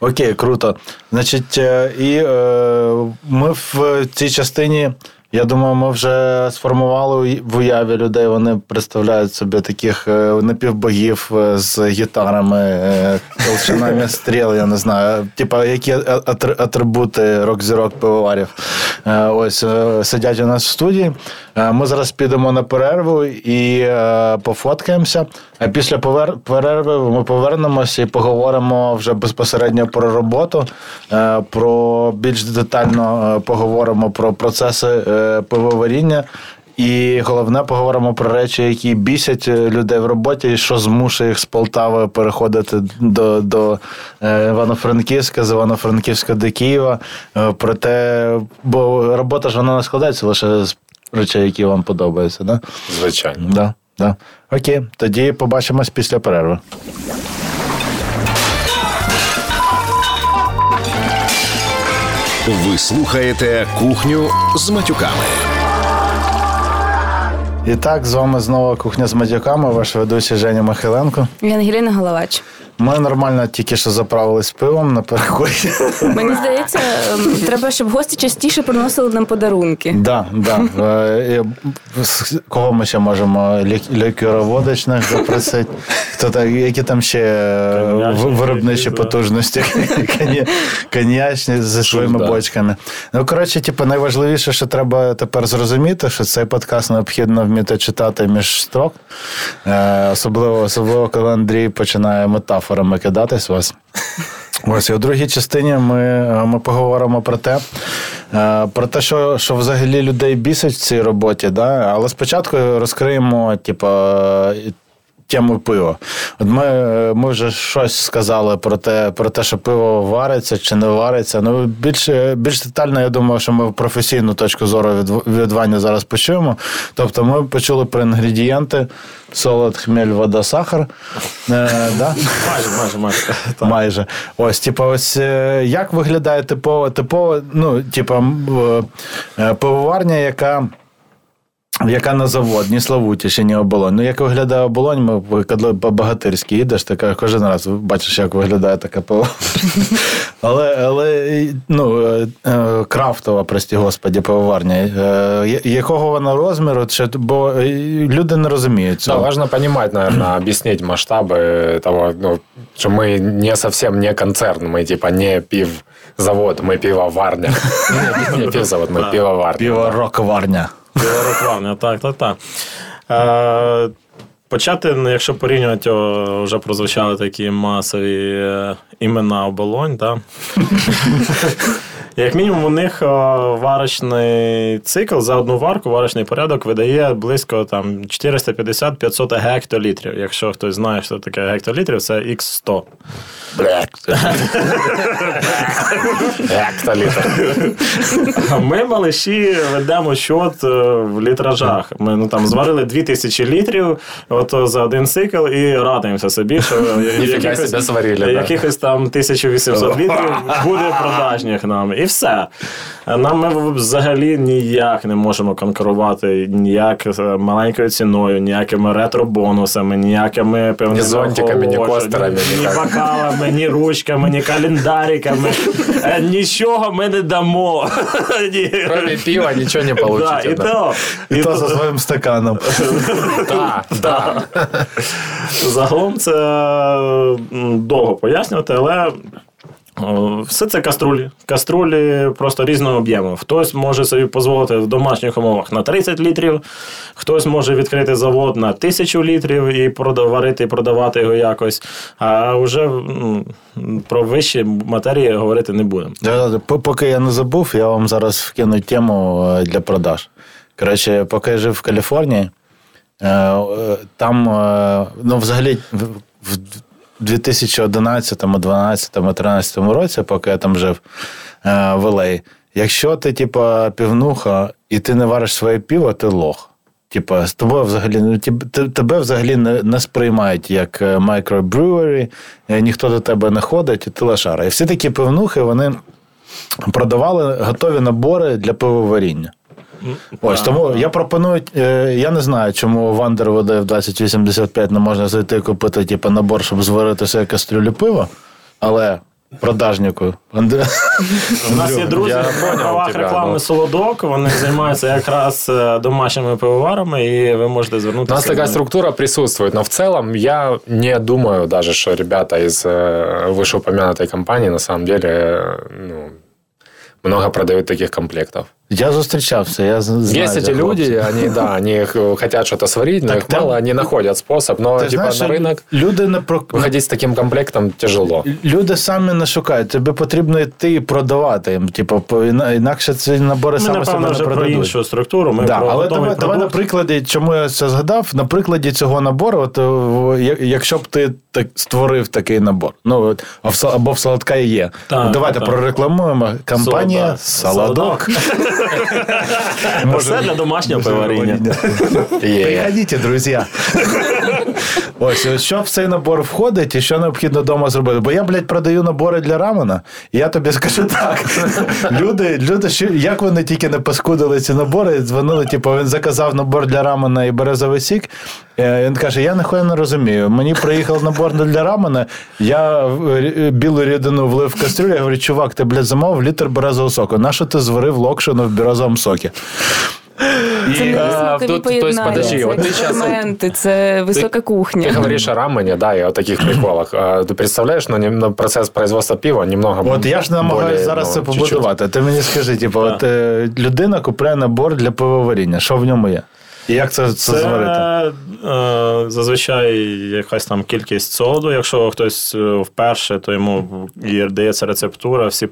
Окей, круто. Значить, е, і е, ми в цій частині, я думаю, ми вже сформували в уяві людей. Вони представляють собі таких е, напівбогів е, з гітарами, е, толщинами стріл, я не знаю. Типа, які атрибути рок-зірок пивоварів. Ось сидять у нас в студії. Ми зараз підемо на перерву і пофоткаємося. А після перерви ми повернемося і поговоримо вже безпосередньо про роботу, про більш детально поговоримо про процеси пивоваріння. І головне, поговоримо про речі, які бісять е, людей в роботі, і що змушує їх з Полтави переходити до, до е, Івано-Франківська, з Івано-Франківська до Києва. Е, Про те, бо робота ж вона не складається лише з речей, які вам подобаються. Да? Звичайно. Да, да. Окей, тоді побачимось після перерви. Ви слухаєте кухню з матюками. І так, з вами знову кухня з матюками, ваш ведучий Женя Михайленко. І Ангеліна Головач. Ми нормально тільки що заправились пивом на переході. Мені здається, ем, треба, щоб гості частіше приносили нам подарунки. Да, да. Е, з- Кого ми ще можемо? Лі- запросити. Хто так, які там ще е, виробничі потужності? Коньячні зі своїми бочками. Ну, коротше, типу, найважливіше, що треба тепер зрозуміти, що цей подкаст необхідно вміти читати між строк. Е, Особливо, особливо, коли Андрій починає метафорами кидатись вас. Ось і у другій частині ми, е, ми поговоримо про те, е, про те, що, що взагалі людей бісить в цій роботі. Да? Але спочатку розкриємо, типу, тему пива. От ми, ми вже щось сказали про те, про те, що пиво вариться чи не вариться. Ну, більш, більш детально, я думаю, що ми професійну точку зору від, від Вані зараз почуємо. Тобто ми почули про інгредієнти: солод, хмель, вода, сахар. Е, да? Майже, майже, майже. Майже. Ось, типу, ось е, як виглядає типова, типова, ну, типу, е, пивоварня, яка. яка на завод, ні Славутіше, ні оболонь. Ну, як виглядає оболонь, ми коли по-багатирськи їдеш, така кожен раз бачиш, як виглядає така пиво. Але, але ну, е, е, крафтова, прості господі, пивоварня. Е, Якого вона розміру, чи- бо е, люди не розуміють Да, цього. важно понимать, наверное, объяснить масштабы того, ну, что мы не совсем не концерн, мы типа не пивзавод, мы пивоварня. Не пивзавод, мы пивоварня. Пиво-рок-варня. Білорекламня, так, так, так. Е, почати, ну, якщо порівнювати, вже прозвучали такі масові е, імена оболонь, так? Як мінімум, у них варочний цикл за одну варку, варочний порядок видає близько там 450-500 гектолітрів. Якщо хтось знає, що таке гектолітрів, це Х100. Гектолитр. А Ми малиші ведемо счет е, в літражах. Ми ну, там зварили 2000 літрів от, за один цикл і радуємося собі, що Ніфіга себе сварили, якихось там 1800 літрів буде продажніх нам. І все. Нам ми взагалі ніяк не можемо конкурувати ніяк маленькою ціною, ніякими ретро-бонусами, ніякими певними Ні зонтиками, ні костерами, ні ніяк. бокалами, ні ручками, ні календариками. Е, Нічого ми не дамо. Ні. Кроме пива ничего не Да, получите. і то, І то то- за своїм стаканом. Да, да. Загалом це довго пояснювати, але все це каструлі. Каструлі просто різного об'єму. Хтось може собі дозволити в домашніх умовах на 30 літрів, хтось може відкрити завод на 1000 літрів і прода- варити і продавати його якось. А вже м, про вищі матерії говорити не будемо. Поки я не забув, я вам зараз вкину тему е, для продаж. Коротше, поки я жив в Каліфорнії, е, е, там, ну, взагалі, в 2011, 2012, 2013 році, поки я там жив е, в LA, якщо ти, типа, півнуха і ти не вариш своє пиво, ти лох. Типа, з тобою взагалі тебе взагалі не, не сприймають як е, microbrewery, е, ніхто до тебе не ходить, і ти лошара. І всі такі пивнухи, вони продавали готові набори для пивоваріння. Ось тому я пропоную. е, Я не знаю, чому в Underwood в 2085 не можна зайти і купити типу, набор, щоб зварити себе кастрюлю пива, але продажнику. Андре... У нас є друзі Я в понял правах тебя, реклами ну. Солодок. Вони займаються якраз е, домашніми пивоварами, і ви можете У звернутися. нас такая структура присутствует, но в целом я не думаю даже, что ребята из э, вышеупомянутой компании на самом деле э, ну, много продают таких комплектов. Я зустрічався. Я з- знаю Есть цих эти люди, хлопців. они, да, они э, хотят что-то сварить, но Так их там- мало, они находят способ, но Ти типа знаєш, на рынок люди не про выходить с таким комплектом тяжело. Люди самі не шукають. Тобі потрібно йти і продавати їм. Типу, по- іна- інакше ці набори Ми, саме себе напевно, не вже про продадуть. іншу структуру. Ми Да, про але готовий давай, давай на продукт. прикладі, чому я це згадав, на прикладі цього набору, от, е, в- я- якщо б ти так створив такий набор, ну от, а в Са- або в Солодка і є. Так, Давайте так. прорекламуємо компанія Солодок. Солодок. Все для домашнього пиваріння. Приходіть, друзі. Ось, ось що в цей набор входить і що необхідно вдома зробити. Бо я, блядь, продаю набори для рамена, і я тобі скажу так. Люди, люди що- як вони тільки не паскудили ці набори, дзвонили, типу, він заказав набор для рамена і березовий сік. Е, Він каже: я ніхуя не розумію. Мені приїхав набор для рамена, я в- білу рідину влив в кастрюлю, я говорю, чувак, ти, блядь, замовив літр березового соку. Нащо ти зварив локшину в березовому сокі? Це не А, смакові тут- то есть, подожди, це от ти щас- це висока Ты кухня. говоришь о рамене, да, и о таких приколах. А Ты представляешь, ну, нем- ну, процесс производства пива немного От я ж намагаюся зараз ну, це чуть-чуть. Ти мені скажи, типу, от е, людина купляє набор для пивоваріння. Що в ньому є? І як це, це, Це зварити? е, зазвичай якась там кількість солоду. Якщо хтось е, вперше, то йому і дається рецептура, всі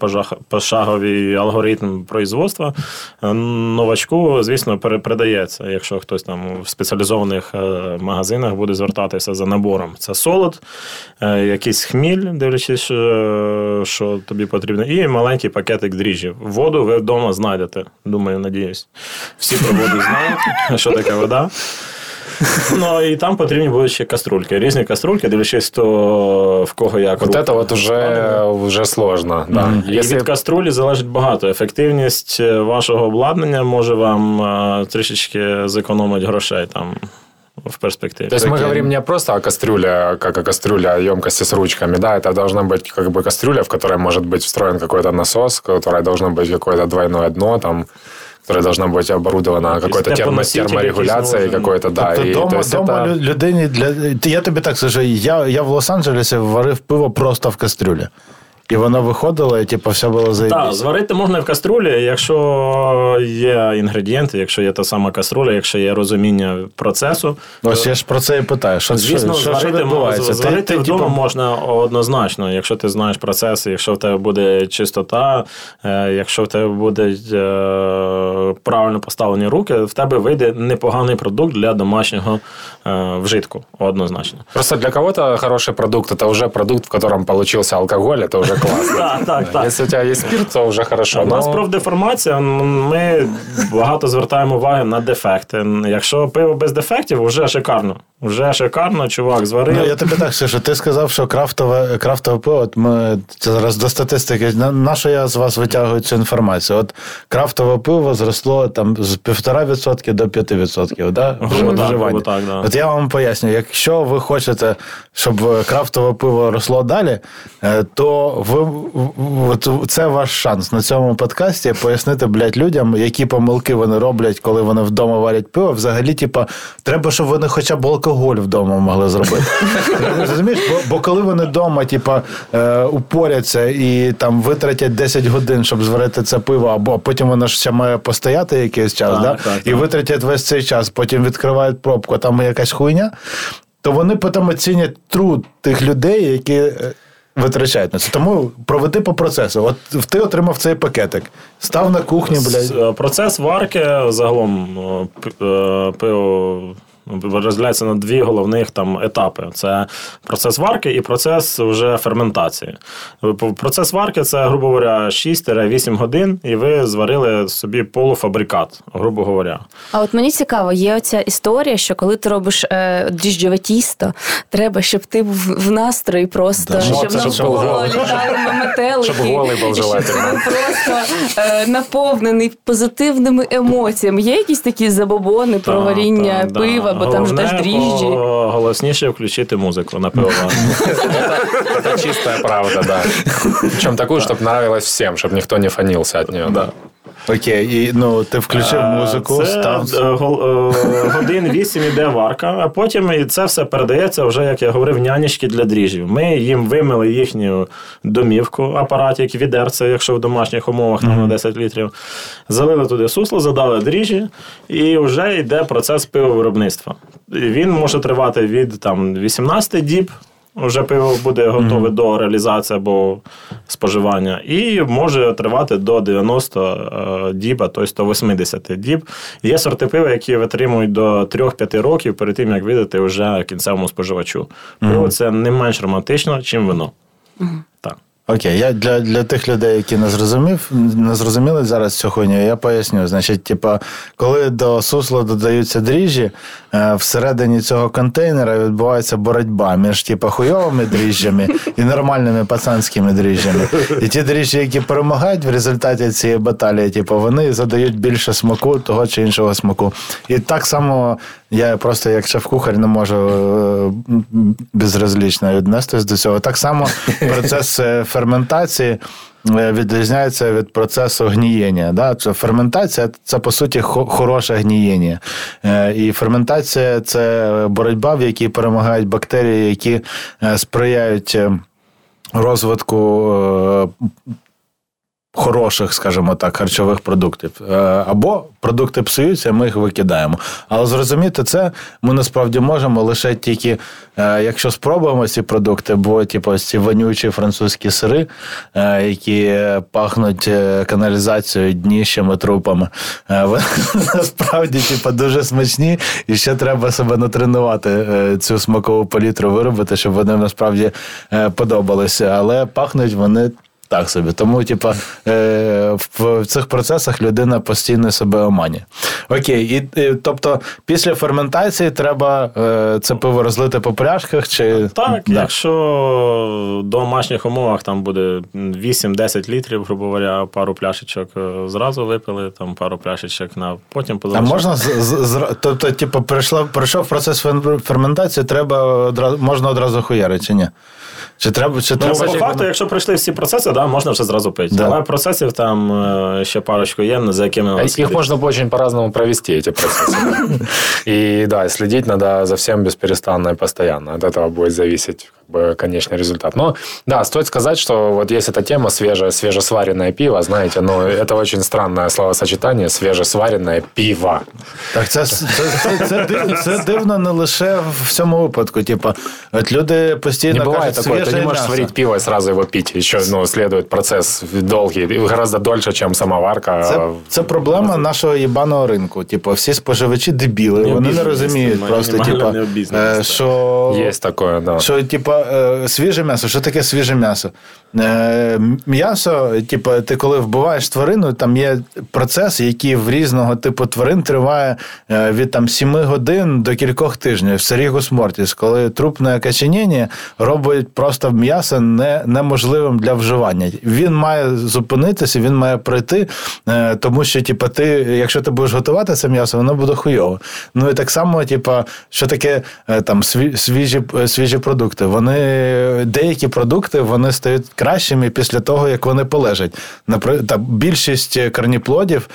пошагові алгоритм производства. Е, Новачку, звісно, передається. Якщо хтось там в спеціалізованих е, магазинах буде звертатися за набором. Це солод, якийсь хміль, дивлячись, що тобі потрібно, і маленький пакетик дріжджів. Воду ви вдома знайдете. Думаю, надіюсь. Всі про воду знають, що таке вода. Ну і там потрібні будуть ще каструльки. Різні каструльки, дивлячись, то в кого як Вот руки. это вот уже, уже сложно. Да. І Если від каструлі залежить багато. Ефективність е, вашого обладнання може вам е, трішечки зекономити грошей там в перспективі. То есть мы говорим не просто о кастрюле, как о кастрюле о емкости с ручками, да, это должна быть как бы кастрюля, в которой может быть встроен какой-то насос, в которой должно быть какое-то двойное дно, там, которая должна быть оборудована какой-то термо- терморегуляцией какой-то, да. Тобто і, дома, то есть дома это- людині для я тобі так скажу, я, я в Лос-Анджелесі варив пиво просто в кастрюлі. І воно виходило, і типу, все було Так, зварити можна в каструлі, якщо є інгредієнти, якщо є та сама каструля, якщо є розуміння процесу. Ось я ж про це і питаю. Що, Звісно, що, що, що зварити, відбувається? зварити ти, вдома типу, можна однозначно, якщо ти знаєш процеси, якщо в тебе буде чистота, е, якщо в тебе будуть е, правильно поставлені руки, в тебе вийде непоганий продукт для домашнього е, вжитку. Однозначно. Просто для кого-то хороший продукт это уже продукт, в котором получился алкоголь, это уже. Так, так, так. Если у тебя есть спирт, то уже хорошо. У нас но- профдеформація, ми багато звертаємо уваги на дефекти. Якщо пиво без дефектів, вже шикарно. Вже шикарно, чувак, зварив. Ну, я тобі так скажу, ти сказав, що крафтове, крафтове пиво, от ми це зараз до статистики. На, на що я з вас витягую цю інформацію? От крафтове пиво зросло там з 1,5% до 5%, да? Грубо так, так, да. От я вам поясню, якщо ви хочете, щоб е, крафтове пиво росло далі, е, то ви от це ваш шанс на цьому подкасті пояснити, блядь, людям, які помилки вони роблять, коли вони вдома варять пиво. Взагалі, типа, треба, щоб вони хоча б алкоголь вдома могли зробити. Розумієш? Бо, бо коли вони вдома, типа, е, упоряться і там витратять 10 годин, щоб зварити це пиво, або потім воно ж ще має постояти якийсь час, Так, да? так, і так. витратять весь цей час, потім відкривають пробку, там якась хуйня, то вони потім оцінять труд тих людей, які. е, Витрачають на це. Тому проведи по процесу. От ти отримав цей пакетик, став на кухні, блядь. Е, Процес варки загалом п- е, пиво розділяється на дві головних там етапи: це процес варки і процес вже ферментації. Процес варки це, грубо говоря, 6-8 годин, і ви зварили собі полуфабрикат, грубо говоря. А от мені цікаво, є оця історія, що коли ти робиш е, дріжджове тісто, треба, щоб ти був в настрої просто, Да, щоб щоб навколо голий. літали метелики. Щоб голий був і щоб ти просто е, наповнений позитивними емоціями. Є якісь такі забобони про варіння так, да. пива, бо там ж Головне, теж дріжджі. о, Голосніше включити музику на пивоварні. Это чистая правда, да. Причем такую, чтобы нравилось всем, чтобы никто не фанился от нее. Да. Окей, і ну ти включив музику, Це став. е, е, годин 8 іде варка, а потім і це все передається вже, як я говорив, нянечки для дріжджів. Ми їм вимили їхню домівку, апаратик, відерце, якщо в домашніх умовах там на 10 літрів. Залили туди сусло, задали дріжджі, і вже йде процес пивовиробництва. Він може тривати від там, 18 діб. Вже пиво буде готове до реалізації або споживання, і може тривати до 90 е, діб, а то й 180 діб. Є сорти пива, які витримують до 3-5 років перед тим, як видати вже кінцевому споживачу. Пиво це не менш романтично, ніж вино. Так. Окей, я для, для тих людей, які не зрозумів, не зрозуміли зараз цю хуйню, я поясню. Значить, типа, коли до сусла додаються дріжджі, е, всередині цього контейнера відбувається боротьба між типа хуйовими дріжджами і нормальними пацанськими дріжджами. І ті дріжджі, які перемагають в результаті цієї баталії, типу, вони задають більше смаку того чи іншого смаку. І так само я просто як шеф-кухар не можу е, безразлічно віднестись до цього. Так само процес е, ферментації. е, Відрізняється від процесу гнієння. Да? Це ферментація це по суті хороше гнієння. Е, І ферментація це боротьба, в якій перемагають бактерії, які е, сприяють розвитку хороших, скажімо так, харчових продуктів. Е, Або продукти псуються, ми їх викидаємо. Але зрозуміти це ми насправді можемо лише тільки, е, якщо спробуємо ці продукти, бо типу, ці вонючі французькі сири, е, які пахнуть каналізацією, дніщами, трупами, вони насправді типу, дуже смачні, і ще треба себе натренувати цю смакову палітру виробити, щоб вони насправді подобалися. Але пахнуть вони так собі. Тому, типа, е, в цих процесах людина постійно себе оманює. Окей, і, і тобто після ферментації треба е, це пиво розлити по пляшках? чи... Так, якщо в домашніх умовах там буде 8-10 літрів, грубо говоря, пару пляшечок е, зразу випили, там пару пляшечок на потім А можна з, тобто, типу, прийшов, пройшов процес ферментації, треба одразу, можна одразу хуярити, чи ні? Чи треба, чи Ну, треба по типу, факту, якщо пройшли всі процеси, да, можна вже зразу пити. Да. Але процесів там е, ще парочку є, за якими А треба Их слідити. можно очень по-разному провести, эти процессы. И да, следить надо за всем бесперестанно и постоянно. От этого будет зависеть как бы, конечный результат. Но да, стоит сказать, что вот есть эта тема свежее, свежесваренное пиво, знаете, но это очень странное словосочетание, свежесваренное пиво. Так, це, це, це, це, див- це дивно не лише в цьому випадку. Типу, от люди постійно Не бывает кажуть, такое, ты не можешь м'ясо. сварить пиво и сразу его пить. Еще ну, следует процесс долгий, гораздо дольше, чем самоварка. Це, це проблема нашого їбаного ринку. Типу, всі споживачі дебіли, вони не розуміють просто, типу, е, що Есть такое, да. Що, типа, е, свіже м'ясо, що таке свіже м'ясо? Е, М'ясо, типа, ти коли вбиваєш тварину, там є процес, який в різного типу тварин триває від там 7 годин до кількох тижнів. Серігус мортіс, коли трупне окоченіння робить просто м'ясо не, неможливим для вживання. Він має зупинитися, він має пройти, е, тому що, типа, ти, якщо ти будеш готувати це м'ясо, воно буде хуйово. Ну і так само, типа, що таке е, там сві- свіжі, е, свіжі продукти. Вони деякі продукти вони стають кращими після того, як вони полежать. Наприклад, більшість корніплодів,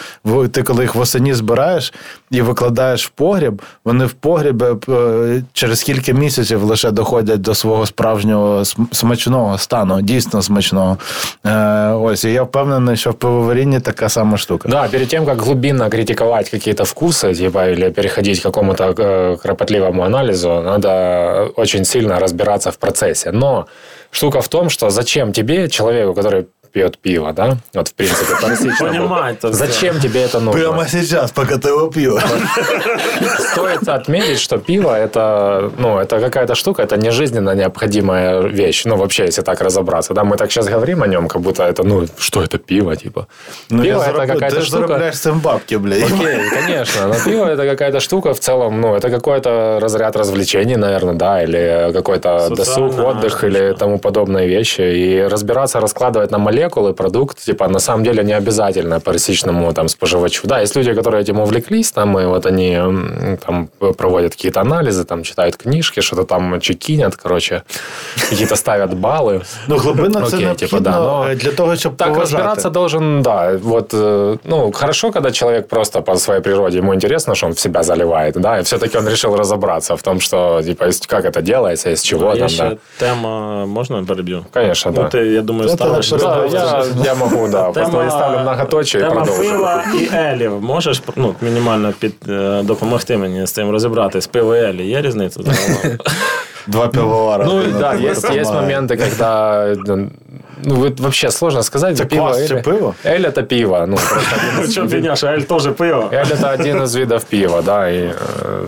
ти коли їх восені збираєш і викладаєш в погріб, вони в погрібі е, через кілька місяців лише доходять до свого справжнього см- смачного стану, дійсно смачного. Е, ось, і я впевнений, що в пивоварінні така сама штука. Да, перед тем, как глубинно критиковать какие-то вкусы, типа, или переходить к какому-то э, кропотливому анализу, надо очень сильно разбираться в процессе. Но штука в том, что зачем тебе, человеку, который пьет пиво, да, вот в принципе, по-насечному, Понимать-то, зачем тебе это нужно? Прямо зараз, поки ти його п'ю. Стоит отметить, что пиво это, ну, это какая-то штука, это не жизненно необходимая вещь. Ну, вообще, если так разобраться. Да, мы так сейчас говорим о нем, как будто это, ну, что это пиво, типа. Ну, пиво это какая-то штука. заробляєш цим бабки, блядь. Окей, конечно. Но пиво это какая-то штука в целом, ну, это какой-то разряд развлечений, наверное, да, или какой-то досуг, отдых или тому подобные вещи. И разбираться, раскладывать на молекулы продукт, типа, на самом деле не обязательно пересечному там споживачу. Да, есть люди, которые этим увлеклись, там, и вот они там проводят какие-то анализы, там, читают книжки, что-то там чекинят, короче, какие-то ставят баллы. Ну, глибина це Окей, необхідно для того, щоб Так, поважати. разбираться должен, да. Вот, э, ну, хорошо, когда человек просто по своей природе, ему интересно, что он в себя заливает, да, и все-таки он решил разобраться в том, что, типа, как это делается, из чего там, да. тема, можна переб'ю? Конечно, Ну, да. я думаю, ти Да, я, я могу, да, просто я ставлю многоточие и тема продолжу. пива і елів. Можеш ну, мінімально під, е, допомогти мені з цим розібратись? Пиво і елі. Є різниця? загалом? Два пивовара. Ну, Ну, да, це есть, есть допомагає. моменты, когда... Ну, вот вообще сложно сказать. Это пиво квас, эль- это пиво? Эль это пиво. Ну, просто один из- Що фігня, що ель теж пиво? Эль это один из видов пива, да, и э,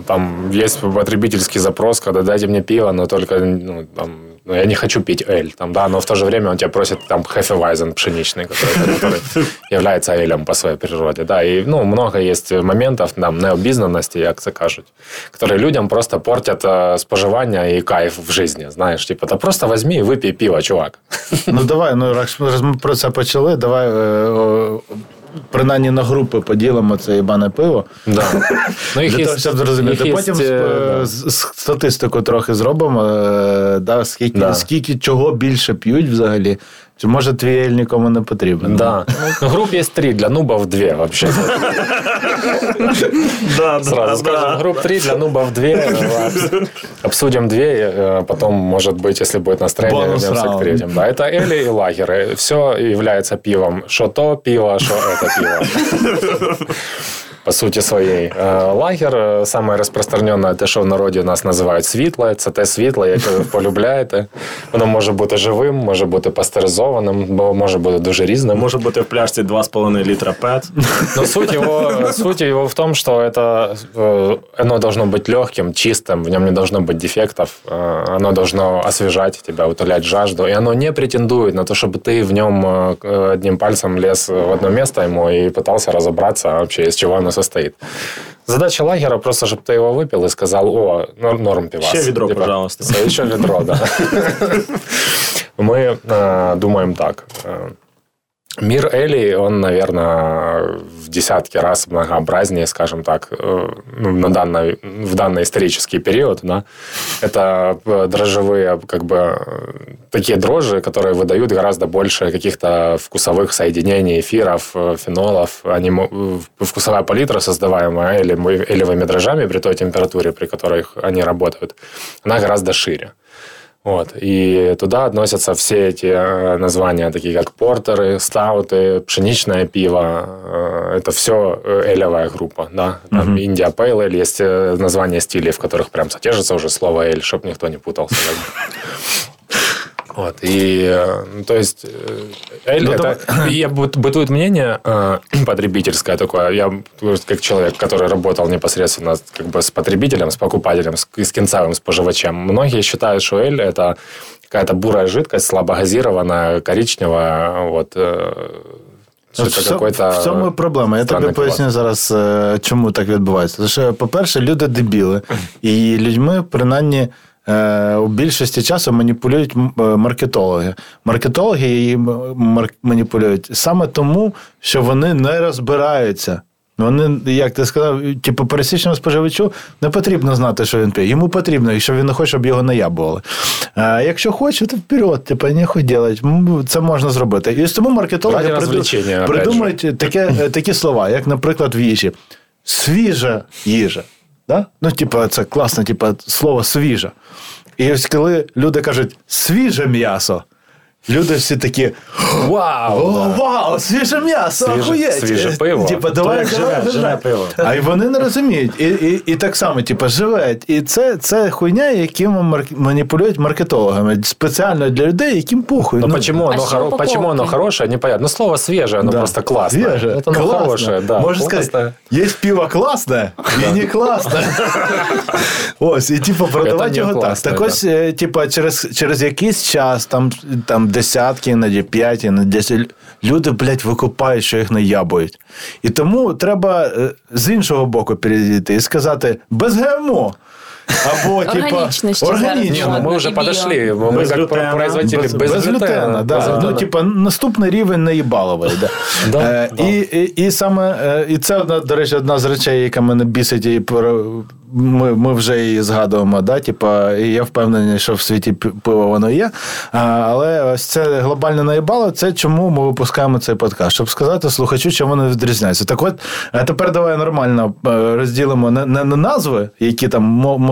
там есть потребительский запрос, когда дайте мне пиво, но только, ну, там, ну, я не хочу пить эль, там, да, но в то же время он тебя просит там хефевайзен пшеничный, который, который является элем по своей природе, да, и, ну, много есть моментов, там, необізнаності, як це кажуть, которые людям просто портят э, споживання і кайф в жизни, знаешь, типа, да просто возьми и выпей пиво, чувак. Ну давай, ну раз раз ми про це почали, давай е, о, принаймні на групи поділимо це їбане пиво. Да. Ну, їх Для є- того, щоб зрозуміти. їх Потім е, да. з- з- статистику трохи зробимо. е, Да, скільки, Да. скільки чого більше п'ють взагалі. Чи може твій ель нікому не потрібен? Да. Ну, групп есть три, для нубов две вообще. Да, Сразу скажем, групп три, для нубов две. Обс- Обсудим две, э, потом, может быть, если будет настроение, Бонус вернемся к раунд. третьим. Да, это Эли и лагеры. Все является пивом. Что то пиво, что это пиво. по сути своей. Э, лагер э, самое распространенное, те, що в народі у нас називають світле. Це те світло, яке ви полюбляєте. Воно може бути живим, може бути пастеризованим, бо може бути дуже різним. Може бути в пляшці 2,5 літра пет. Но суть его, суть его в том, что это э, оно должно быть легким, чистым, в нем не должно быть дефектов, э, оно должно освежать тебя, утолять жажду, и оно не претендует на то, чтобы ты в нем э, одним пальцем лез в одно место ему и пытался разобраться вообще, из чего оно состоит. Задача лагера просто, чтобы ты его выпил и сказал, о, норм, норм пивас. Ще відро, пожалуйста. Еще ведро, да. Мы э, думаем так. Мир Эли, он, наверное, в десятки раз многообразнее, скажем так, э, ну, на данный, в данный исторический период. Да? Это э, дрожжевые, как бы, э, такие дрожжи, которые выдают гораздо больше каких-то вкусовых соединений, эфиров, фенолов. Они, вкусовая палитра, создаваемая эли, элевыми дрожжами при той температуре, при которой они работают, она гораздо шире. Вот. И туда относятся все эти э, названия, такие как портеры, стауты, пшеничное пиво. Э, это все э, элевая группа. Да? Там uh-huh. Индия Ale, есть названия стилей, в которых прям содержится уже слово эль, чтобы никто не путался. Вот, и, э, ну, то есть, э, Эль, ну, это, да. я, бытует мнение э, потребительское такое, я как человек, который работал непосредственно как бы с потребителем, с покупателем, с, с кінцевим споживачем, многие считают, что Эль это какая-то бурая жидкость, слабогазированная, коричневая, вот, це в цьому і проблема. Я тобі поясню зараз, чому так відбувається. Тому що, по-перше, люди дебіли, і людьми, принаймні, Е, у більшості часу маніпулюють е, маркетологи. Маркетологи її маніпулюють саме тому, що вони не розбираються. Вони, як ти сказав, типу, пересічному споживачу не потрібно знати, що він п'є. Йому потрібно, якщо він не хоче, щоб його наябували. А якщо хоче, то вперед, типу, нехуй делать. Це можна зробити. І тому маркетологи приду... придумують таке, такі слова, як, наприклад, в їжі. Свіжа їжа. Да? Ну, типу, це класне, типу, слово свіжа. І ось коли люди кажуть свіже м'ясо, Люди всі такі вау! О, вау, свіже м'ясо! Свіже, охуєть! свіже пиво. Типа, давай, як живе, живе пиво. А й вони не розуміють. І і, і так само, типу, живе. І це це хуйня, яким маніпулюють маркетологами. Спеціально для людей, яким похуй. Ну, ну почему, оно, хоро... почему оно хорошее, непонятно. Ну, слово свіже, оно да. просто класне. Свіже, Это оно хорошее, да. Можна сказати, є пиво класне і не класне. Ось, і типу, продавати його так. Так ось, е, типу, через через якийсь час, там, там десятки, іноді п'ять, іноді десять. Люди, блядь, викупають, що їх не ябують. І тому треба е, з іншого боку перейти і сказати без ГМО. Або, типа, органічно. Ну, мы уже подошли. Мы без как глютена. производители без, без, без глютена. Да. Без ну, типа, наступний рівень наїбаловий. Да. да, е, да. І, і, і, саме, е, і це, до речі, одна з речей, яка мене бісить і ми ми вже її згадуємо, да? Типа, і я впевнений, що в світі пиво воно є. Але ось це глобальне наїбало, це чому ми випускаємо цей подкаст, щоб сказати слухачу, чому вони відрізняються. Так от, тепер давай нормально е, розділимо не, не на назви, які там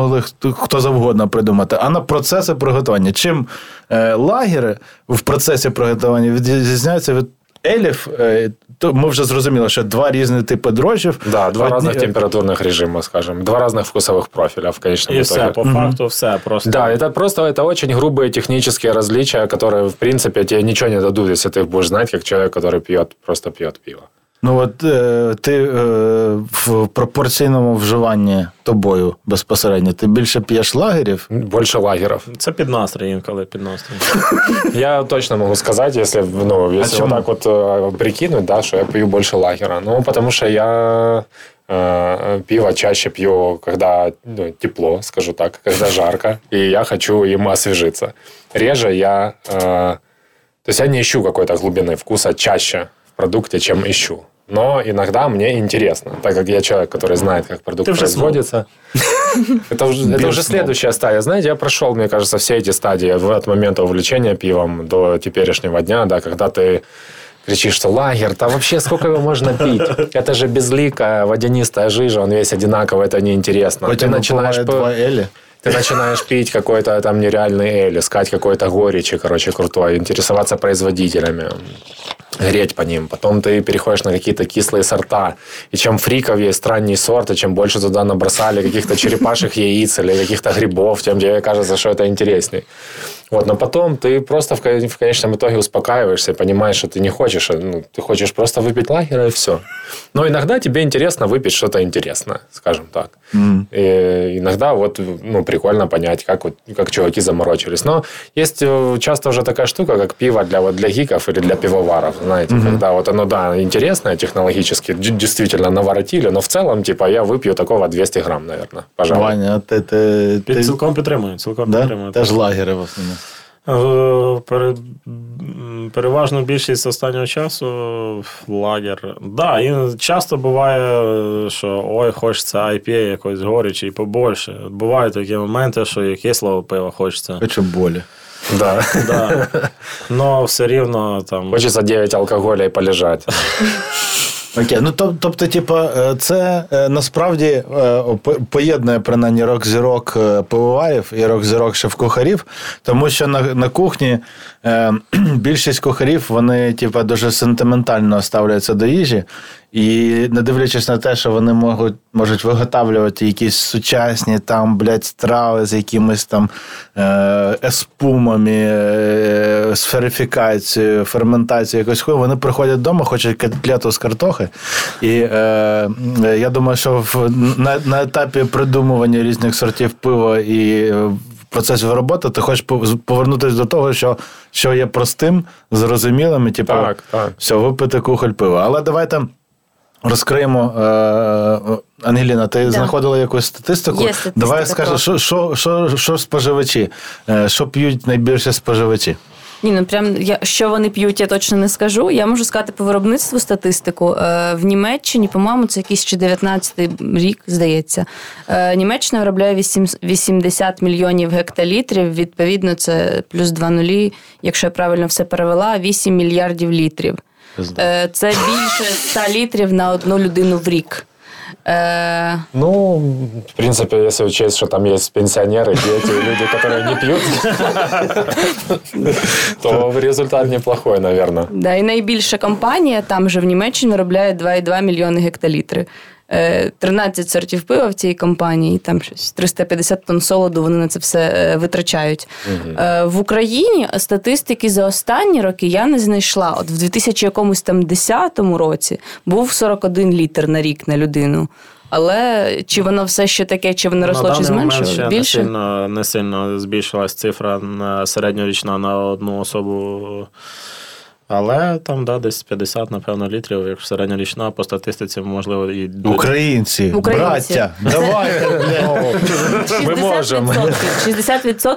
могли хто завгодно придумати, а на процеси приготування. Чим е, лагери в процесі приготування відрізняються від елів, е, то ми вже зрозуміли, що два різні типи дрожжів. Да, два Одні... разных температурных режима, скажем, два разных вкусовых профиля в конечном И итоге. все, по факту mm-hmm. все просто. Да, это просто это очень грубые технические различия, которые, в принципе, тебе ничего не дадут, если ты их будешь знать, как человек, который пьет, просто пьет пиво. Ну от е, ти е, в пропорційному вживанні тобою безпосередньо ти більше п'єш лагерів? Більше лагерів. Це під настрій інколи під настрій. Я точно можу сказати, якщо ну, якщо вот так от прикинуть, да, що я п'ю більше лагера. Ну, тому що я э, пиво чаще пью, когда ну, тепло, скажу так, когда жарко, и я хочу им освежиться. Реже я... Э, то есть я не ищу какой-то глубины вкуса чаще Продукте, чем ищу. Но иногда мне интересно, так как я человек, который знает, как продукт Ты производится. Это уже, это уже следующая стадия. Знаете, я прошел, мне кажется, все эти стадии от момента увлечения пивом до теперешнего дня, да, когда ты кричишь, что лагерь, там вообще сколько его можно пить? Это же безликая водянистая жижа, он весь одинаковый, это неинтересно. Ты начинаешь... Эли? Ты начинаешь пить какой-то там нереальный эль, искать какой-то горечи, короче, крутой, интересоваться производителями. Греть по ним. Потом ты переходишь на какие-то кислые сорта. И чем фриков есть ранний сорт, и чем больше туда набросали каких-то черепашьих яиц или каких-то грибов, тем тебе кажется, что это интересней. Вот, но потом ты просто в, кон- в конечном итоге успокаиваешься и понимаешь, что ты не хочешь, а, ну, ты хочешь просто выпить лагера и все. Но иногда тебе интересно выпить что-то интересное, скажем так. И иногда вот, ну, прикольно понять, как, вот, как чуваки заморочились. Но есть э, часто уже такая штука, как пиво для, вот, для гиков или для пивоваров, знаете, когда вот оно, да, интересное технологически, д- действительно наворотили, но в целом, типа, я выпью такого 200 грамм, наверное, пожалуй. Ваня, а ти, ти, Під ти, цілком підтримую. Цілком да? підтримую. Теж лагери в основному. Е, Пере... м, більшість останнього часу лагер. Да, і часто буває, що ой, хочеться IPA якось горяче і побольше. Бувають такі моменти, що і кислого пива хочеться. Хочу болі. Да. Да. Но все рівно там. Хочется 9 алкоголя и полежать. Окей, ну тоб- тобто, типа, е, це е, насправді е, поєднує принаймні рок-зірок е, пивоварів і рок-зірок шеф-кухарів, тому що на, на кухні більшість кухарів вони, типа, дуже сентиментально ставляться до їжі. І не дивлячись на те, що вони можуть, можуть виготовлювати якісь сучасні там, блядь, страви з якимись там е, еспумами, е, сферифікацією, ферментацією якось хуй, вони приходять вдома, хочуть котлету з картохи. І е, е, я думаю, що в, на, на етапі придумування різних сортів пива і е, процесу роботи ти хочеш пов- повернутися до того, що, що є простим, зрозумілим, і типу, Так, так. все, випити кухоль пива. Але давайте розкриємо. Е, Ангеліна, ти знаходила якусь статистику? Є статистика Давай скажи, що, що, що, що споживачі? Е, Що п'ють найбільше споживачі? Ні, ну прям я що вони п'ють, я точно не скажу. Я можу сказати по виробництву статистику. Е, в Німеччині, по-моєму, це якийсь ще 19-й рік, здається. Е, Німеччина виробляє 8, 80 мільйонів гектолітрів. Відповідно, це плюс 2 нулі, якщо я правильно все перевела, 8 мільярдів літрів. Е, це більше 100 літрів на одну людину в рік. Е, Ну, в принципе, если учесть, что там есть пенсионеры, дети, люди, которые не пьют, то результат неплохой, наверное. Да, і найбільша компанія там же в Німеччині виробляє 2,2 мільйони гектолітри. Е, 13 сортів пива в цій компанії, і там щось 350 тонн солоду вони на це все е, витрачають. Е, В Україні статистики за останні роки я не знайшла. От в 2010 році був 41 літр на рік на людину. Але чи воно все ще таке, чи воно росло, чи момент не сильно, не сильно збільшилась цифра на середньорічна на одну особу. Але там, да, десь 50, напевно, літрів, як середньорічна, по статистиці, можливо, і Українці, Українці. браття, давайте, блядь. Ми можемо. 60%,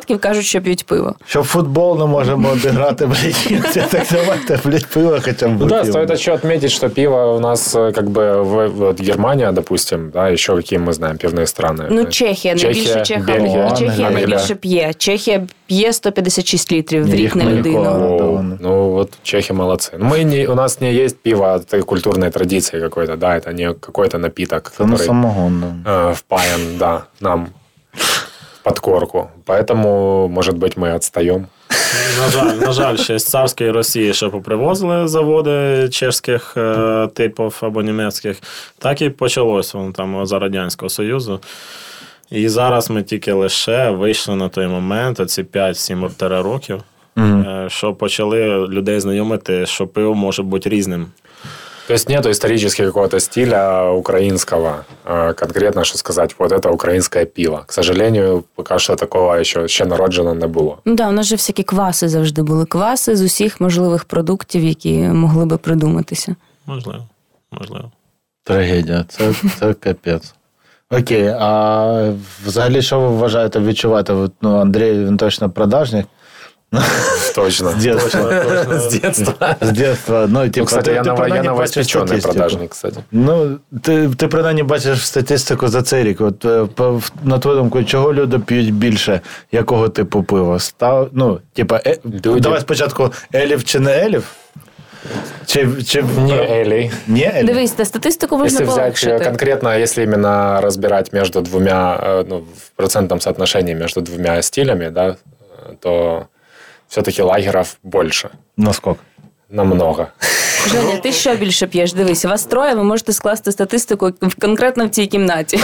60% кажуть, що п'ють пиво. Що в футбол не можемо обіграти, блядь, так давайте, блядь, пиво хоча б Ну да, вип'ємо. стоит еще отметить, что пиво у нас э, как бы в, вот Германия, допустим, да, еще какие мы знаем пивные страны. Ну, Чехія, найбільше Чеха, Бельгия, Чехія Англия. найбільше п'є. Чехія п'є 156 літрів в Ні, рік їх на ми людину. ніколи. О, Да, ладно. ну вот чехи молодцы. Ну, Мы не, у нас не есть пиво от этой культурной традиции какой-то, да, это не какой-то напиток, Це не который самогон. да. э, впаян, да, нам в подкорку. Поэтому, может быть, мы отстаем. На жаль, на жаль, ще з царської Росії ще попривозили заводи чешських е, типів або німецьких, так і почалось воно там за Радянського Союзу. І зараз ми тільки лише вийшли на той момент, оці 5-7 років, е, що почали людей знайомити, що пиво може бути різним. То есть нету исторически какого-то стиля украинского, э, конкретно, что сказать, вот это украинское пиво. К сожалению, пока что такого еще ще народжено не було. Ну да, у нас же всякі кваси завжди були. Кваси з усіх можливих продуктів, які могли би придуматися. Можливо, можливо. Трагедія, це, це капець. Окей, а взагалі, що ви вважаєте відчувати? От, Ну, Андрій, він точно продажник. Точно. З дитинства. С детства. З дитинства. Ну, типу, Ну, кстати, ти- я, ти нов- я статистику. продажник, кстати. Ну, ти, ти принаймні бачиш статистику за цей рік. От, е, на твою думку, чого люди п'ють більше, якого типу пива? Став, ну, типа, е, давай спочатку елів чи не елів? Чи, чи... Не Элей. Не елів? Дивись, та статистику можна Если взять э, полегшити. конкретно, если именно разбирать между двумя, э, ну, в процентном соотношении между двумя стилями, да, э, то все-таки лагеров больше. Наскок. Намного. Женя, ти що більше п'єш? Дивись, вас троє, ви можете скласти статистику конкретно в цій кімнаті.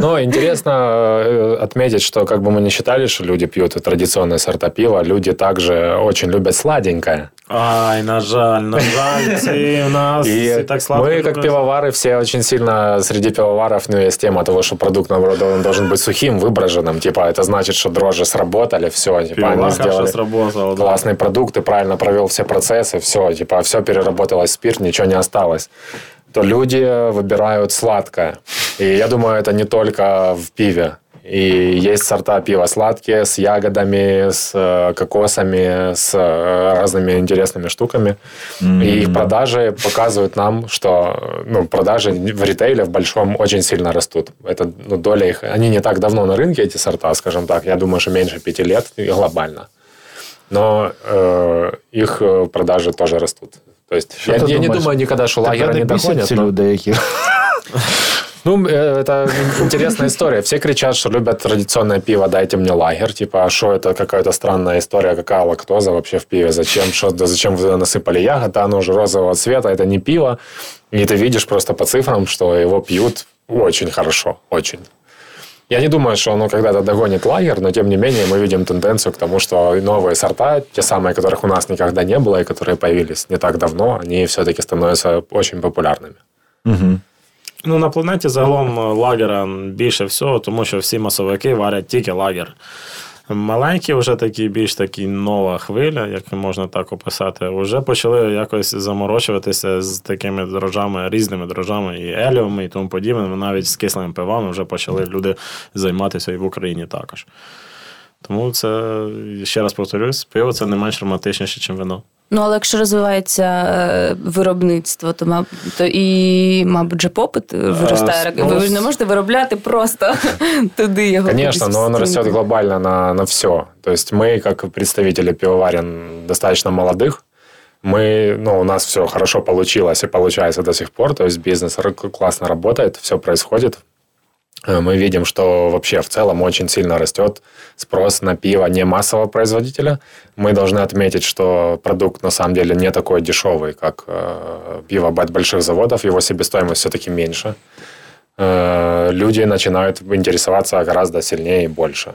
Но интересно э, отметить, что как бы мы не считали, что люди пьют традиционные сорта пива, люди также очень любят сладенькое. Ай, на жаль, на жаль, ці в нас И всі так сладко. мы, как пивовары, все очень сильно среди пивоваров, ну, есть тема того, что продукт, наоборот, он должен быть сухим, выброженным. Типа, это значит, что дрожжи сработали, все, типа, они Пивоварка сделали сработало. да. классный продукт, и правильно провел все процессы, все, типа, все переработалось в спирт, ничего не осталось то люди выбирают сладкое. И я думаю, это не только в пиве. И есть сорта пива сладкие, с ягодами, с э, кокосами, с э, разными интересными штуками. И их продажи показывают нам, что ну, продажи в ритейле в большом очень сильно растут. Это ну, доля их... Они не так давно на рынке, эти сорта, скажем так. Я думаю, что меньше пяти лет и глобально. Но э, их э, продажи тоже растут. То есть Що я, ти я не думаєш? думаю никогда, что Тебе лагеры не не бісять догонят. ці но- люди, які Ну, э, это интересная история. Все кричат, что любят традиционное пиво, дайте мне лагерь. Типа, а что это какая-то странная история, какая лактоза вообще в пиве? Зачем, что, да зачем вы насыпали ягод? Оно уже розового цвета, это не пиво. И ты видишь просто по цифрам, что его пьют очень хорошо, очень. Я не думаю, что оно когда-то догонит лагерь, но тем не менее мы видим тенденцию к тому, что новые сорта, те самые, которых у нас никогда не было и которые появились не так давно, они все-таки становятся очень популярными. Ну, на планеті загалом е, лагера більше всього, тому що всі масовики варять тільки лагер. Маленькі, вже такі, більш такі нова хвиля, як можна так описати, вже почали якось заморочуватися з такими дрожжами, різними дрожжами, і еліумами, і тому подібне. Навіть з кислими пивами вже почали люди займатися і в Україні також. Тому це, ще раз повторюсь, пиво це не менш романтичніше, ніж вино. Ну, але якщо розвивається е, виробництво, то, маб, то і, мабуть, же попит виростає. спрос- Ви ж не можете виробляти просто туди його. Конечно, кудись но он всунути. растет глобально на, на все. То есть мы, как представители пивоварен достаточно молодых, мы, ну, у нас все хорошо получилось и получается до сих пор. То есть бизнес р- классно работает, все происходит. Э, Мы видим, что вообще в целом очень сильно растет спрос на пиво не массового производителя. Мы должны отметить, что продукт на самом деле не такой дешевый, как э, пиво от больших заводов. Его себестоимость все-таки меньше. Э, люди начинают интересоваться гораздо сильнее и больше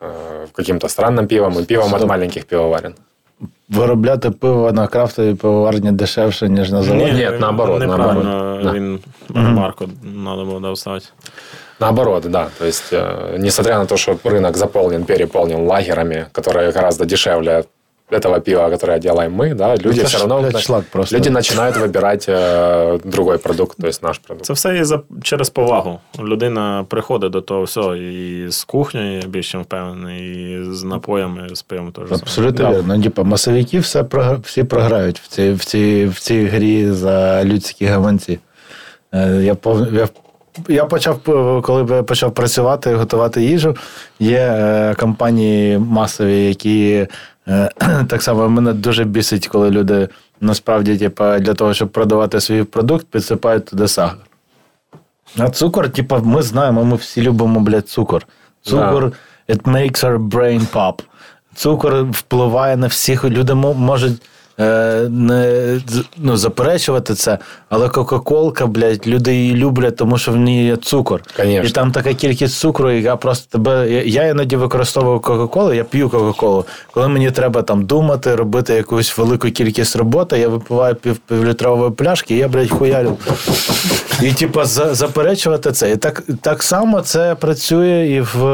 э, каким-то странным пивом и пивом от Стоп. маленьких пивоварен. виробляти пиво на крафтовій пивоварні дешевше, ніж на заводі. Ні, наоборот, Неправильно наоборот. Да. він ремарку треба було доставити. Наоборот, да. То есть, э, несмотря на то, что рынок заполнен, переполнен лагерами, которые гораздо дешевле этого пива, которое делаем мы, да, люди это все ж, равно блядь, шлак просто. люди начинают выбирать э, другой продукт, то есть наш продукт. Це все і за через повагу. Людина приходить до того всього і з кухнею, я більш чим впевнений, і з напоями, з пивом теж. саме. Абсолютно Да. вірно. Ну, типа, масовики все програ- всі програють в цій, в, цій, в цій грі за людські гаманці. Е, Я, пов- я, я почав, е, коли я почав працювати, готувати їжу, є е, компанії масові, які е, так само мене дуже бісить, коли люди насправді, типа, для того, щоб продавати свій продукт, підсипають туди сахар. А цукор, типа, ми знаємо, ми всі любимо, блядь, цукор. Цукор, it makes our brain pop. Цукор впливає на всіх. Люди можуть не ну, заперечувати це, але Кока-Колка, блядь, люди її люблять, тому що в ній є цукор. Конечно. І там така кількість цукру, яка просто тебе. Я, я іноді використовую Кока-Колу, я п'ю Кока-Колу. Коли мені треба там думати, робити якусь велику кількість роботи, я випиваю пів, півлітрової пляшки, і я, блядь, хуярю. І, типа, за, заперечувати це. І так, так само це працює і в,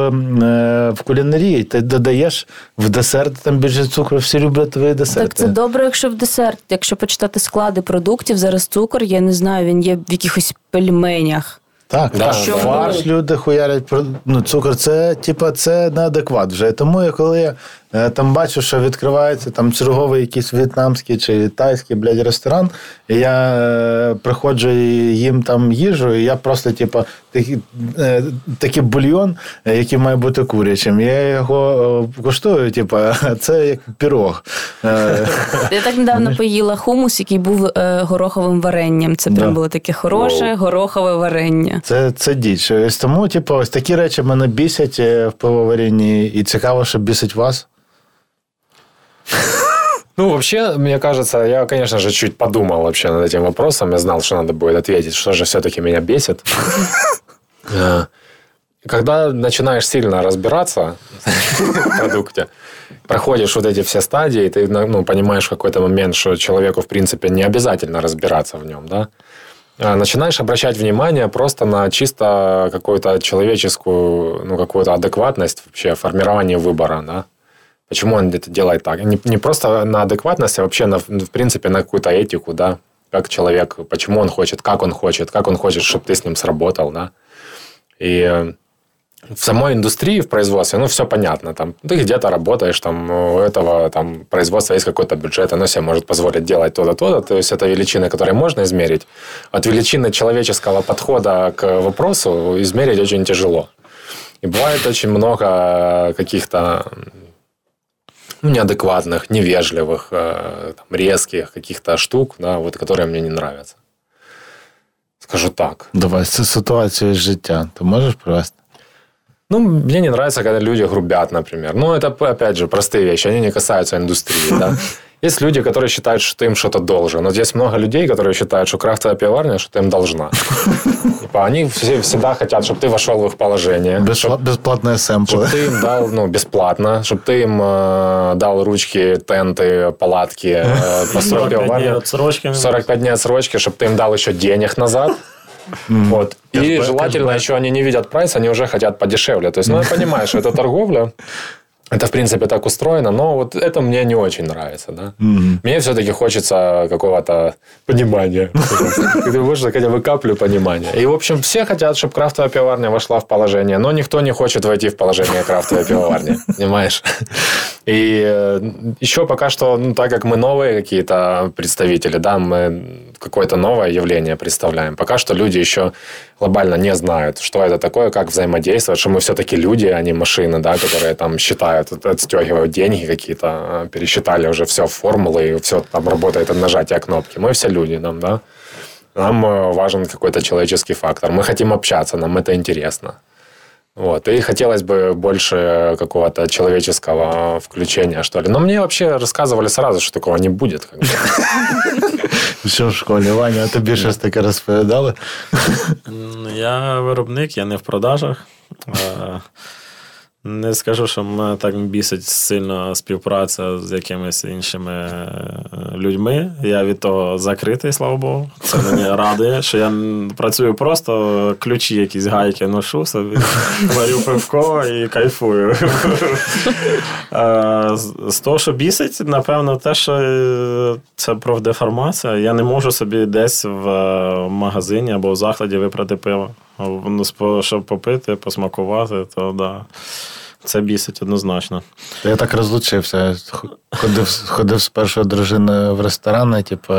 е, в кулінарії. Ти додаєш в десерт, там більше цукру, всі люблять твої десерти. Так це добре, якщо в десерт. Якщо почитати склади продуктів, зараз цукор, я не знаю, він є в якихось пельменях. Так, Да, так. Що фарш люди хуярять про ну, цукор. Це типа це неадекват вже. Тому я коли я там бачу, що відкривається там черговий якийсь в'єтнамський чи тайський блядь, ресторан, і я е, приходжу і їм там їжу, і я просто, типа, такий, е, такий бульйон, е, який має бути курячим. Я його е, куштую, типа, це як пірог. Е, Я так недавно поїла хумус, який був е, гороховим варенням. Це прям було таке хороше горохове варення. Це, це діч. Ось тому, типу, ось такі речі мене бісять е, в пивоварінні, і цікаво, що бісить вас. Ну, вообще, мне кажется, я, конечно же, чуть подумал вообще над этим вопросом. Я знал, что надо будет ответить, что же все-таки меня бесит. Э, Когда начинаешь сильно разбираться в продукте, проходишь вот эти все стадии, ты ну, понимаешь в какой-то момент, что человеку, в принципе, не обязательно разбираться в нем, да, а начинаешь обращать внимание просто на чисто какую-то человеческую, ну, какую-то адекватность вообще, формирование выбора, да. Почему он это делает так? Не, не просто на адекватность, а вообще, на, в принципе, на какую-то этику, да, как человек, почему он хочет, как он хочет, как он хочет, чтобы ты с ним сработал, да. И э, в самой индустрии, в производстве, ну, все понятно. Там, ты где-то работаешь, там, у этого там, производства есть какой-то бюджет, оно себе может позволить делать то-то, то-то. То есть, это величины, которые можно измерить. От величины человеческого подхода к вопросу измерить очень тяжело. И бывает очень много каких-то ну, неадекватных, невежливых, э, там, резких каких-то штук, да, вот, которые мне не нравятся. Скажу так. Давай це ситуацію з життя. Ти можеш привести? Ну, мне не нравится, когда люди грубят, например. Ну, это, опять же, простые вещи, они не касаются индустрии, да. Есть люди, которые считают, что ты им что-то должен. Вот есть много людей, которые считают, что крафтовая пивоварня, что ты им должна. Типа, они все, всегда хотят, чтобы ты вошел в их положение. Безпла- Безплатні Чтобы ты им дал, ну, бесплатно, чтобы ты им э, дал ручки, тенты, палатки, э, построй 45 днів пивоварню. отсрочки. 45 дней отсрочки, чтобы ты им дал еще денег назад. Вот. И Кэшбэк, желательно кэшбэк. еще они не видят прайс, они уже хотят подешевле. То есть, ну, я понимаю, что это торговля. Это, в принципе, так устроено, но вот это мне не очень нравится, да. Мне все-таки хочется какого-то понимания. Ты можешь хотя бы каплю понимания. И, в общем, все хотят, чтобы крафтовая пивоварня вошла в положение, но никто не хочет войти в положение крафтовой пивоварни, понимаешь? И э, еще пока что, ну, так как мы новые какие-то представители, да, мы какое-то новое явление представляем, пока что люди еще глобально не знают, что это такое, как взаимодействовать, что мы все-таки люди, а не машины, да, которые там считают, от- отстегивают деньги какие-то, а, пересчитали уже все формулы, и все там работает от нажатия кнопки. Мы все люди, нам, да. Нам э, важен какой-то человеческий фактор. Мы хотим общаться, нам это интересно. Вот. И хотелось бы больше какого-то человеческого включения, что ли. Но мне вообще рассказывали сразу, что такого не будет. как бы. Що в школі, Ваня, а тобі щось таке розповідали? М, Я виробник, я не в продажах. Не скажу, що мене так бісить сильно співпраця з якимись іншими е, людьми. Я від того закритий, слава Богу. Це мені радує, що я працюю просто, ключі якісь гайки ношу собі, варю пивко і кайфую. Е, з- того, що бісить, напевно, те, що е, це профдеформація. Я не можу собі десь в магазині або в закладі випрати пиво. Щоб попити, посмакувати, то да. Це бісить однозначно. Я так розлучився. Ходив, ходив з першою дружиною в ресторани, типу,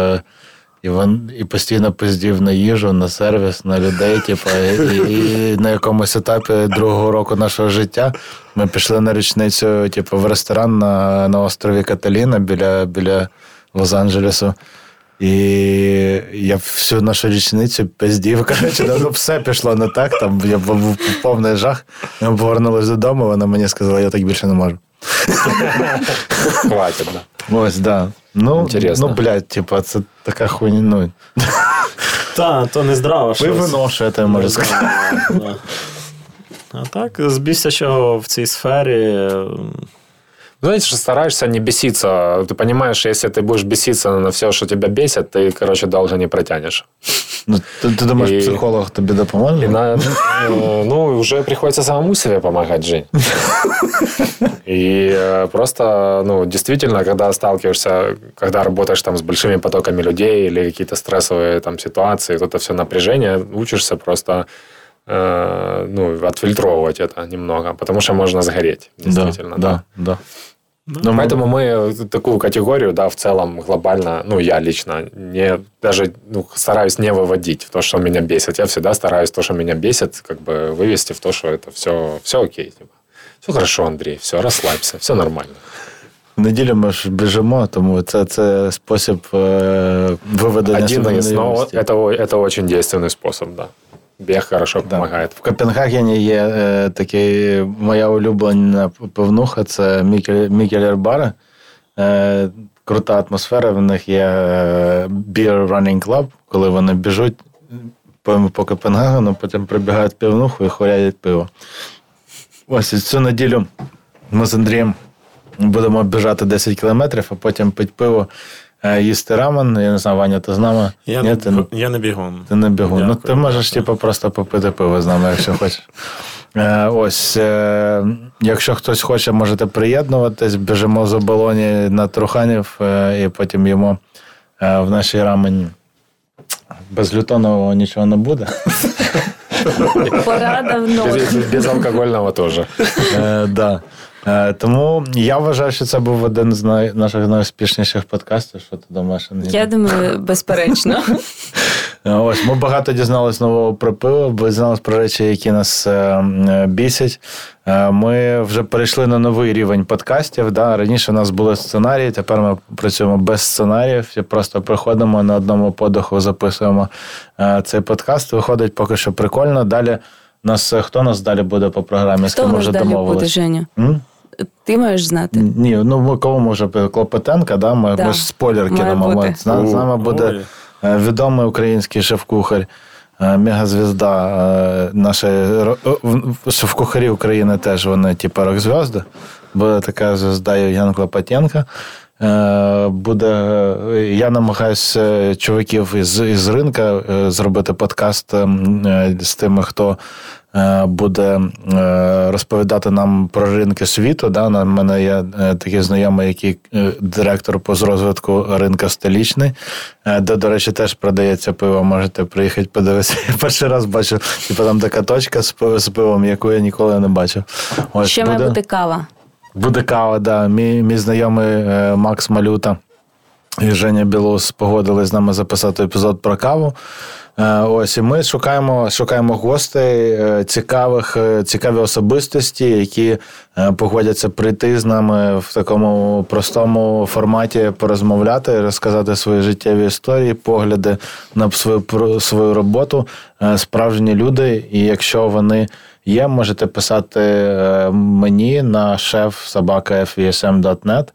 і, вон, і постійно пиздів на їжу, на сервіс, на людей. Типу, і, і на якомусь етапі другого року нашого життя ми пішли на річницю, типу, в ресторан на, на острові Каталіна біля, біля Лос-Анджелесу. І я всю нашу річницю пиздів. Коротше, ну, все пішло не так. Там я був повний жах. Ми повернулися додому, вона мені сказала, я так більше не можу. Хватит, да. Ось, да. Ну, Інтересно. ну блядь, типа, це така хуйня. Ну, Та, то не здраво. ви вино, що я тобі можу сказати. Да. А так, з бісячого в цій сфері. Знаете, что стараешься не беситься. Ты понимаешь, что если ты будешь беситься на все, что тебя бесит, ты, короче, долго не протянешь. Ну, ти, ти думаєш, І- психолог тобі допоможе? И на, э, ну, уже приходится самому себе помогать, Жень. И э, просто, ну, действительно, когда сталкиваешься, когда работаешь там с большими потоками людей или какие-то стрессовые там ситуации, вот это все напряжение, учишься просто э, ну, отфильтровывать это немного, потому что можно сгореть, действительно. да, да. Ну, ми- Поэтому мы такую категорию, да, в целом глобально, ну, я лично не даже ну, стараюсь не выводить в то, что меня бесит. Я всегда стараюсь то, что меня бесит, как бы вывести в то, что это все, все окей. Типа. Все хорошо, Андрей, все, расслабься, все нормально. В неділю ми ж біжимо, тому це, це спосіб е, виведення Один себе из, на но рівності. это, о- это очень действенный способ, да. Бег хорошо Да. В Копенгагені є е, такий моя улюблена пивнуха, це Мікелер Бар. Е, крута атмосфера. В них є е, Beer Running Club, коли вони біжуть по, по Копенгагену, потім прибігають півнуху і хоряють пиво. Ось і цю неділю ми з Андрієм будемо біжати 10 кілометрів, а потім пити пиво, їсти рамен. Я не знаю, Ваня, ти з нами? Я, Ні, не, ти, я не бігун. ти не бігун. Ну, ти можеш типу, просто попити пиво з нами, якщо хочеш. Е, ось, е, якщо хтось хоче, можете приєднуватись, біжимо з оболоні на Труханів е, і потім їмо е, в нашій рамені. Без лютонового нічого не буде. Порада в ноль. Без, безалкогольного тоже. Е, да. Е, тому я вважаю, що це був один з наших найуспішніших подкастів. Що ти думаєш? Я думаю, безперечно. Е, Ось ми багато дізналися нового про пиво, дізналися про речі, які нас е, бісять. Ми вже перейшли на новий рівень подкастів. Да? Раніше у нас були сценарії, тепер ми працюємо без сценаріїв і просто приходимо на одному подиху, записуємо цей подкаст. Виходить поки що прикольно. Далі нас хто нас далі буде по програмі? З Хто ким нас вже далі буде. Женя? М? Ти маєш знати. Ні, ну ми кого може Клопотенка, да? Ми, Да. ми ж спойлер кинемо. З, нами- буде Ой. е, відомий український шеф-кухар, е, мегазвізда е, в- шеф-кухарі України теж вони, типу, рок-зв'язди. Буде така звізда Євген Клопотенко. Е, Буде, е, я намагаюся чуваків із, із ринка е, зробити подкаст ем, е, з тими, хто е, буде е, розповідати нам про ринки світу. Да? У мене є е, такий знайомий, який е, директор по розвитку ринка столічний, е, де, до речі, теж продається пиво. Можете приїхати подивитися. Я перший раз бачу, типу там така точка з пи- з пивом, яку я ніколи не бачив. Ось, Ще має бути кава. Буде кава, да. Мій, мій знайомий е, Макс Малюта і Женя Білус погодились з нами записати епізод про каву. Е, Ось і ми шукаємо, шукаємо гостей, е, цікавих, цікаві особистості, які погодяться прийти з нами в такому простому форматі порозмовляти, розказати свої життєві історії, погляди на свою свою роботу. Справжні люди, і якщо вони є, можете писати е, мені на шеф собака.fvsm.net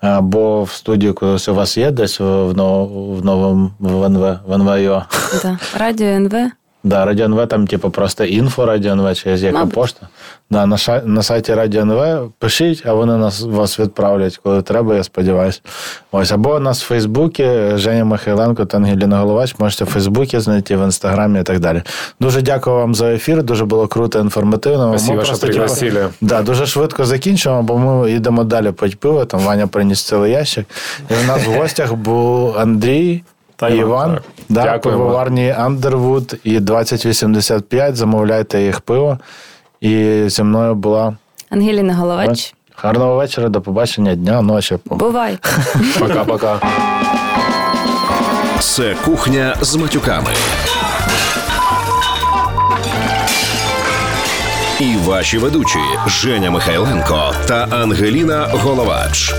або в студію, колись у вас є десь в, нов- в новому в НВ, в НВ. Да. Радіо НВ. Да, Радіо НВ там, типу, просто інфо Радіо НВ, чи яка Мабуть. пошта. Да, на, ша- на сайті Радіо НВ пишіть, а вони нас вас відправлять, коли треба, я сподіваюся. Ось, або нас в Фейсбуці, Женя Михайленко та Ангеліна Головач. Можете в Фейсбуці знайти, в інстаграмі і так далі. Дуже дякую вам за ефір. Дуже було круто, інформативно. Ми Спасибо, що просто, типу. Да, дуже швидко закінчимо, бо ми йдемо далі пить пиво. Там Ваня приніс цілий ящик. І у нас в гостях був Андрій. Та Іван, да, пивоварні Underwood і 2085. Замовляйте їх пиво. І зі мною була Ангеліна Головач. гарного вечора, до побачення, дня, ночі. Бувай. Пока-пока. Це кухня з матюками. І ваші ведучі Женя Михайленко та Ангеліна Головач.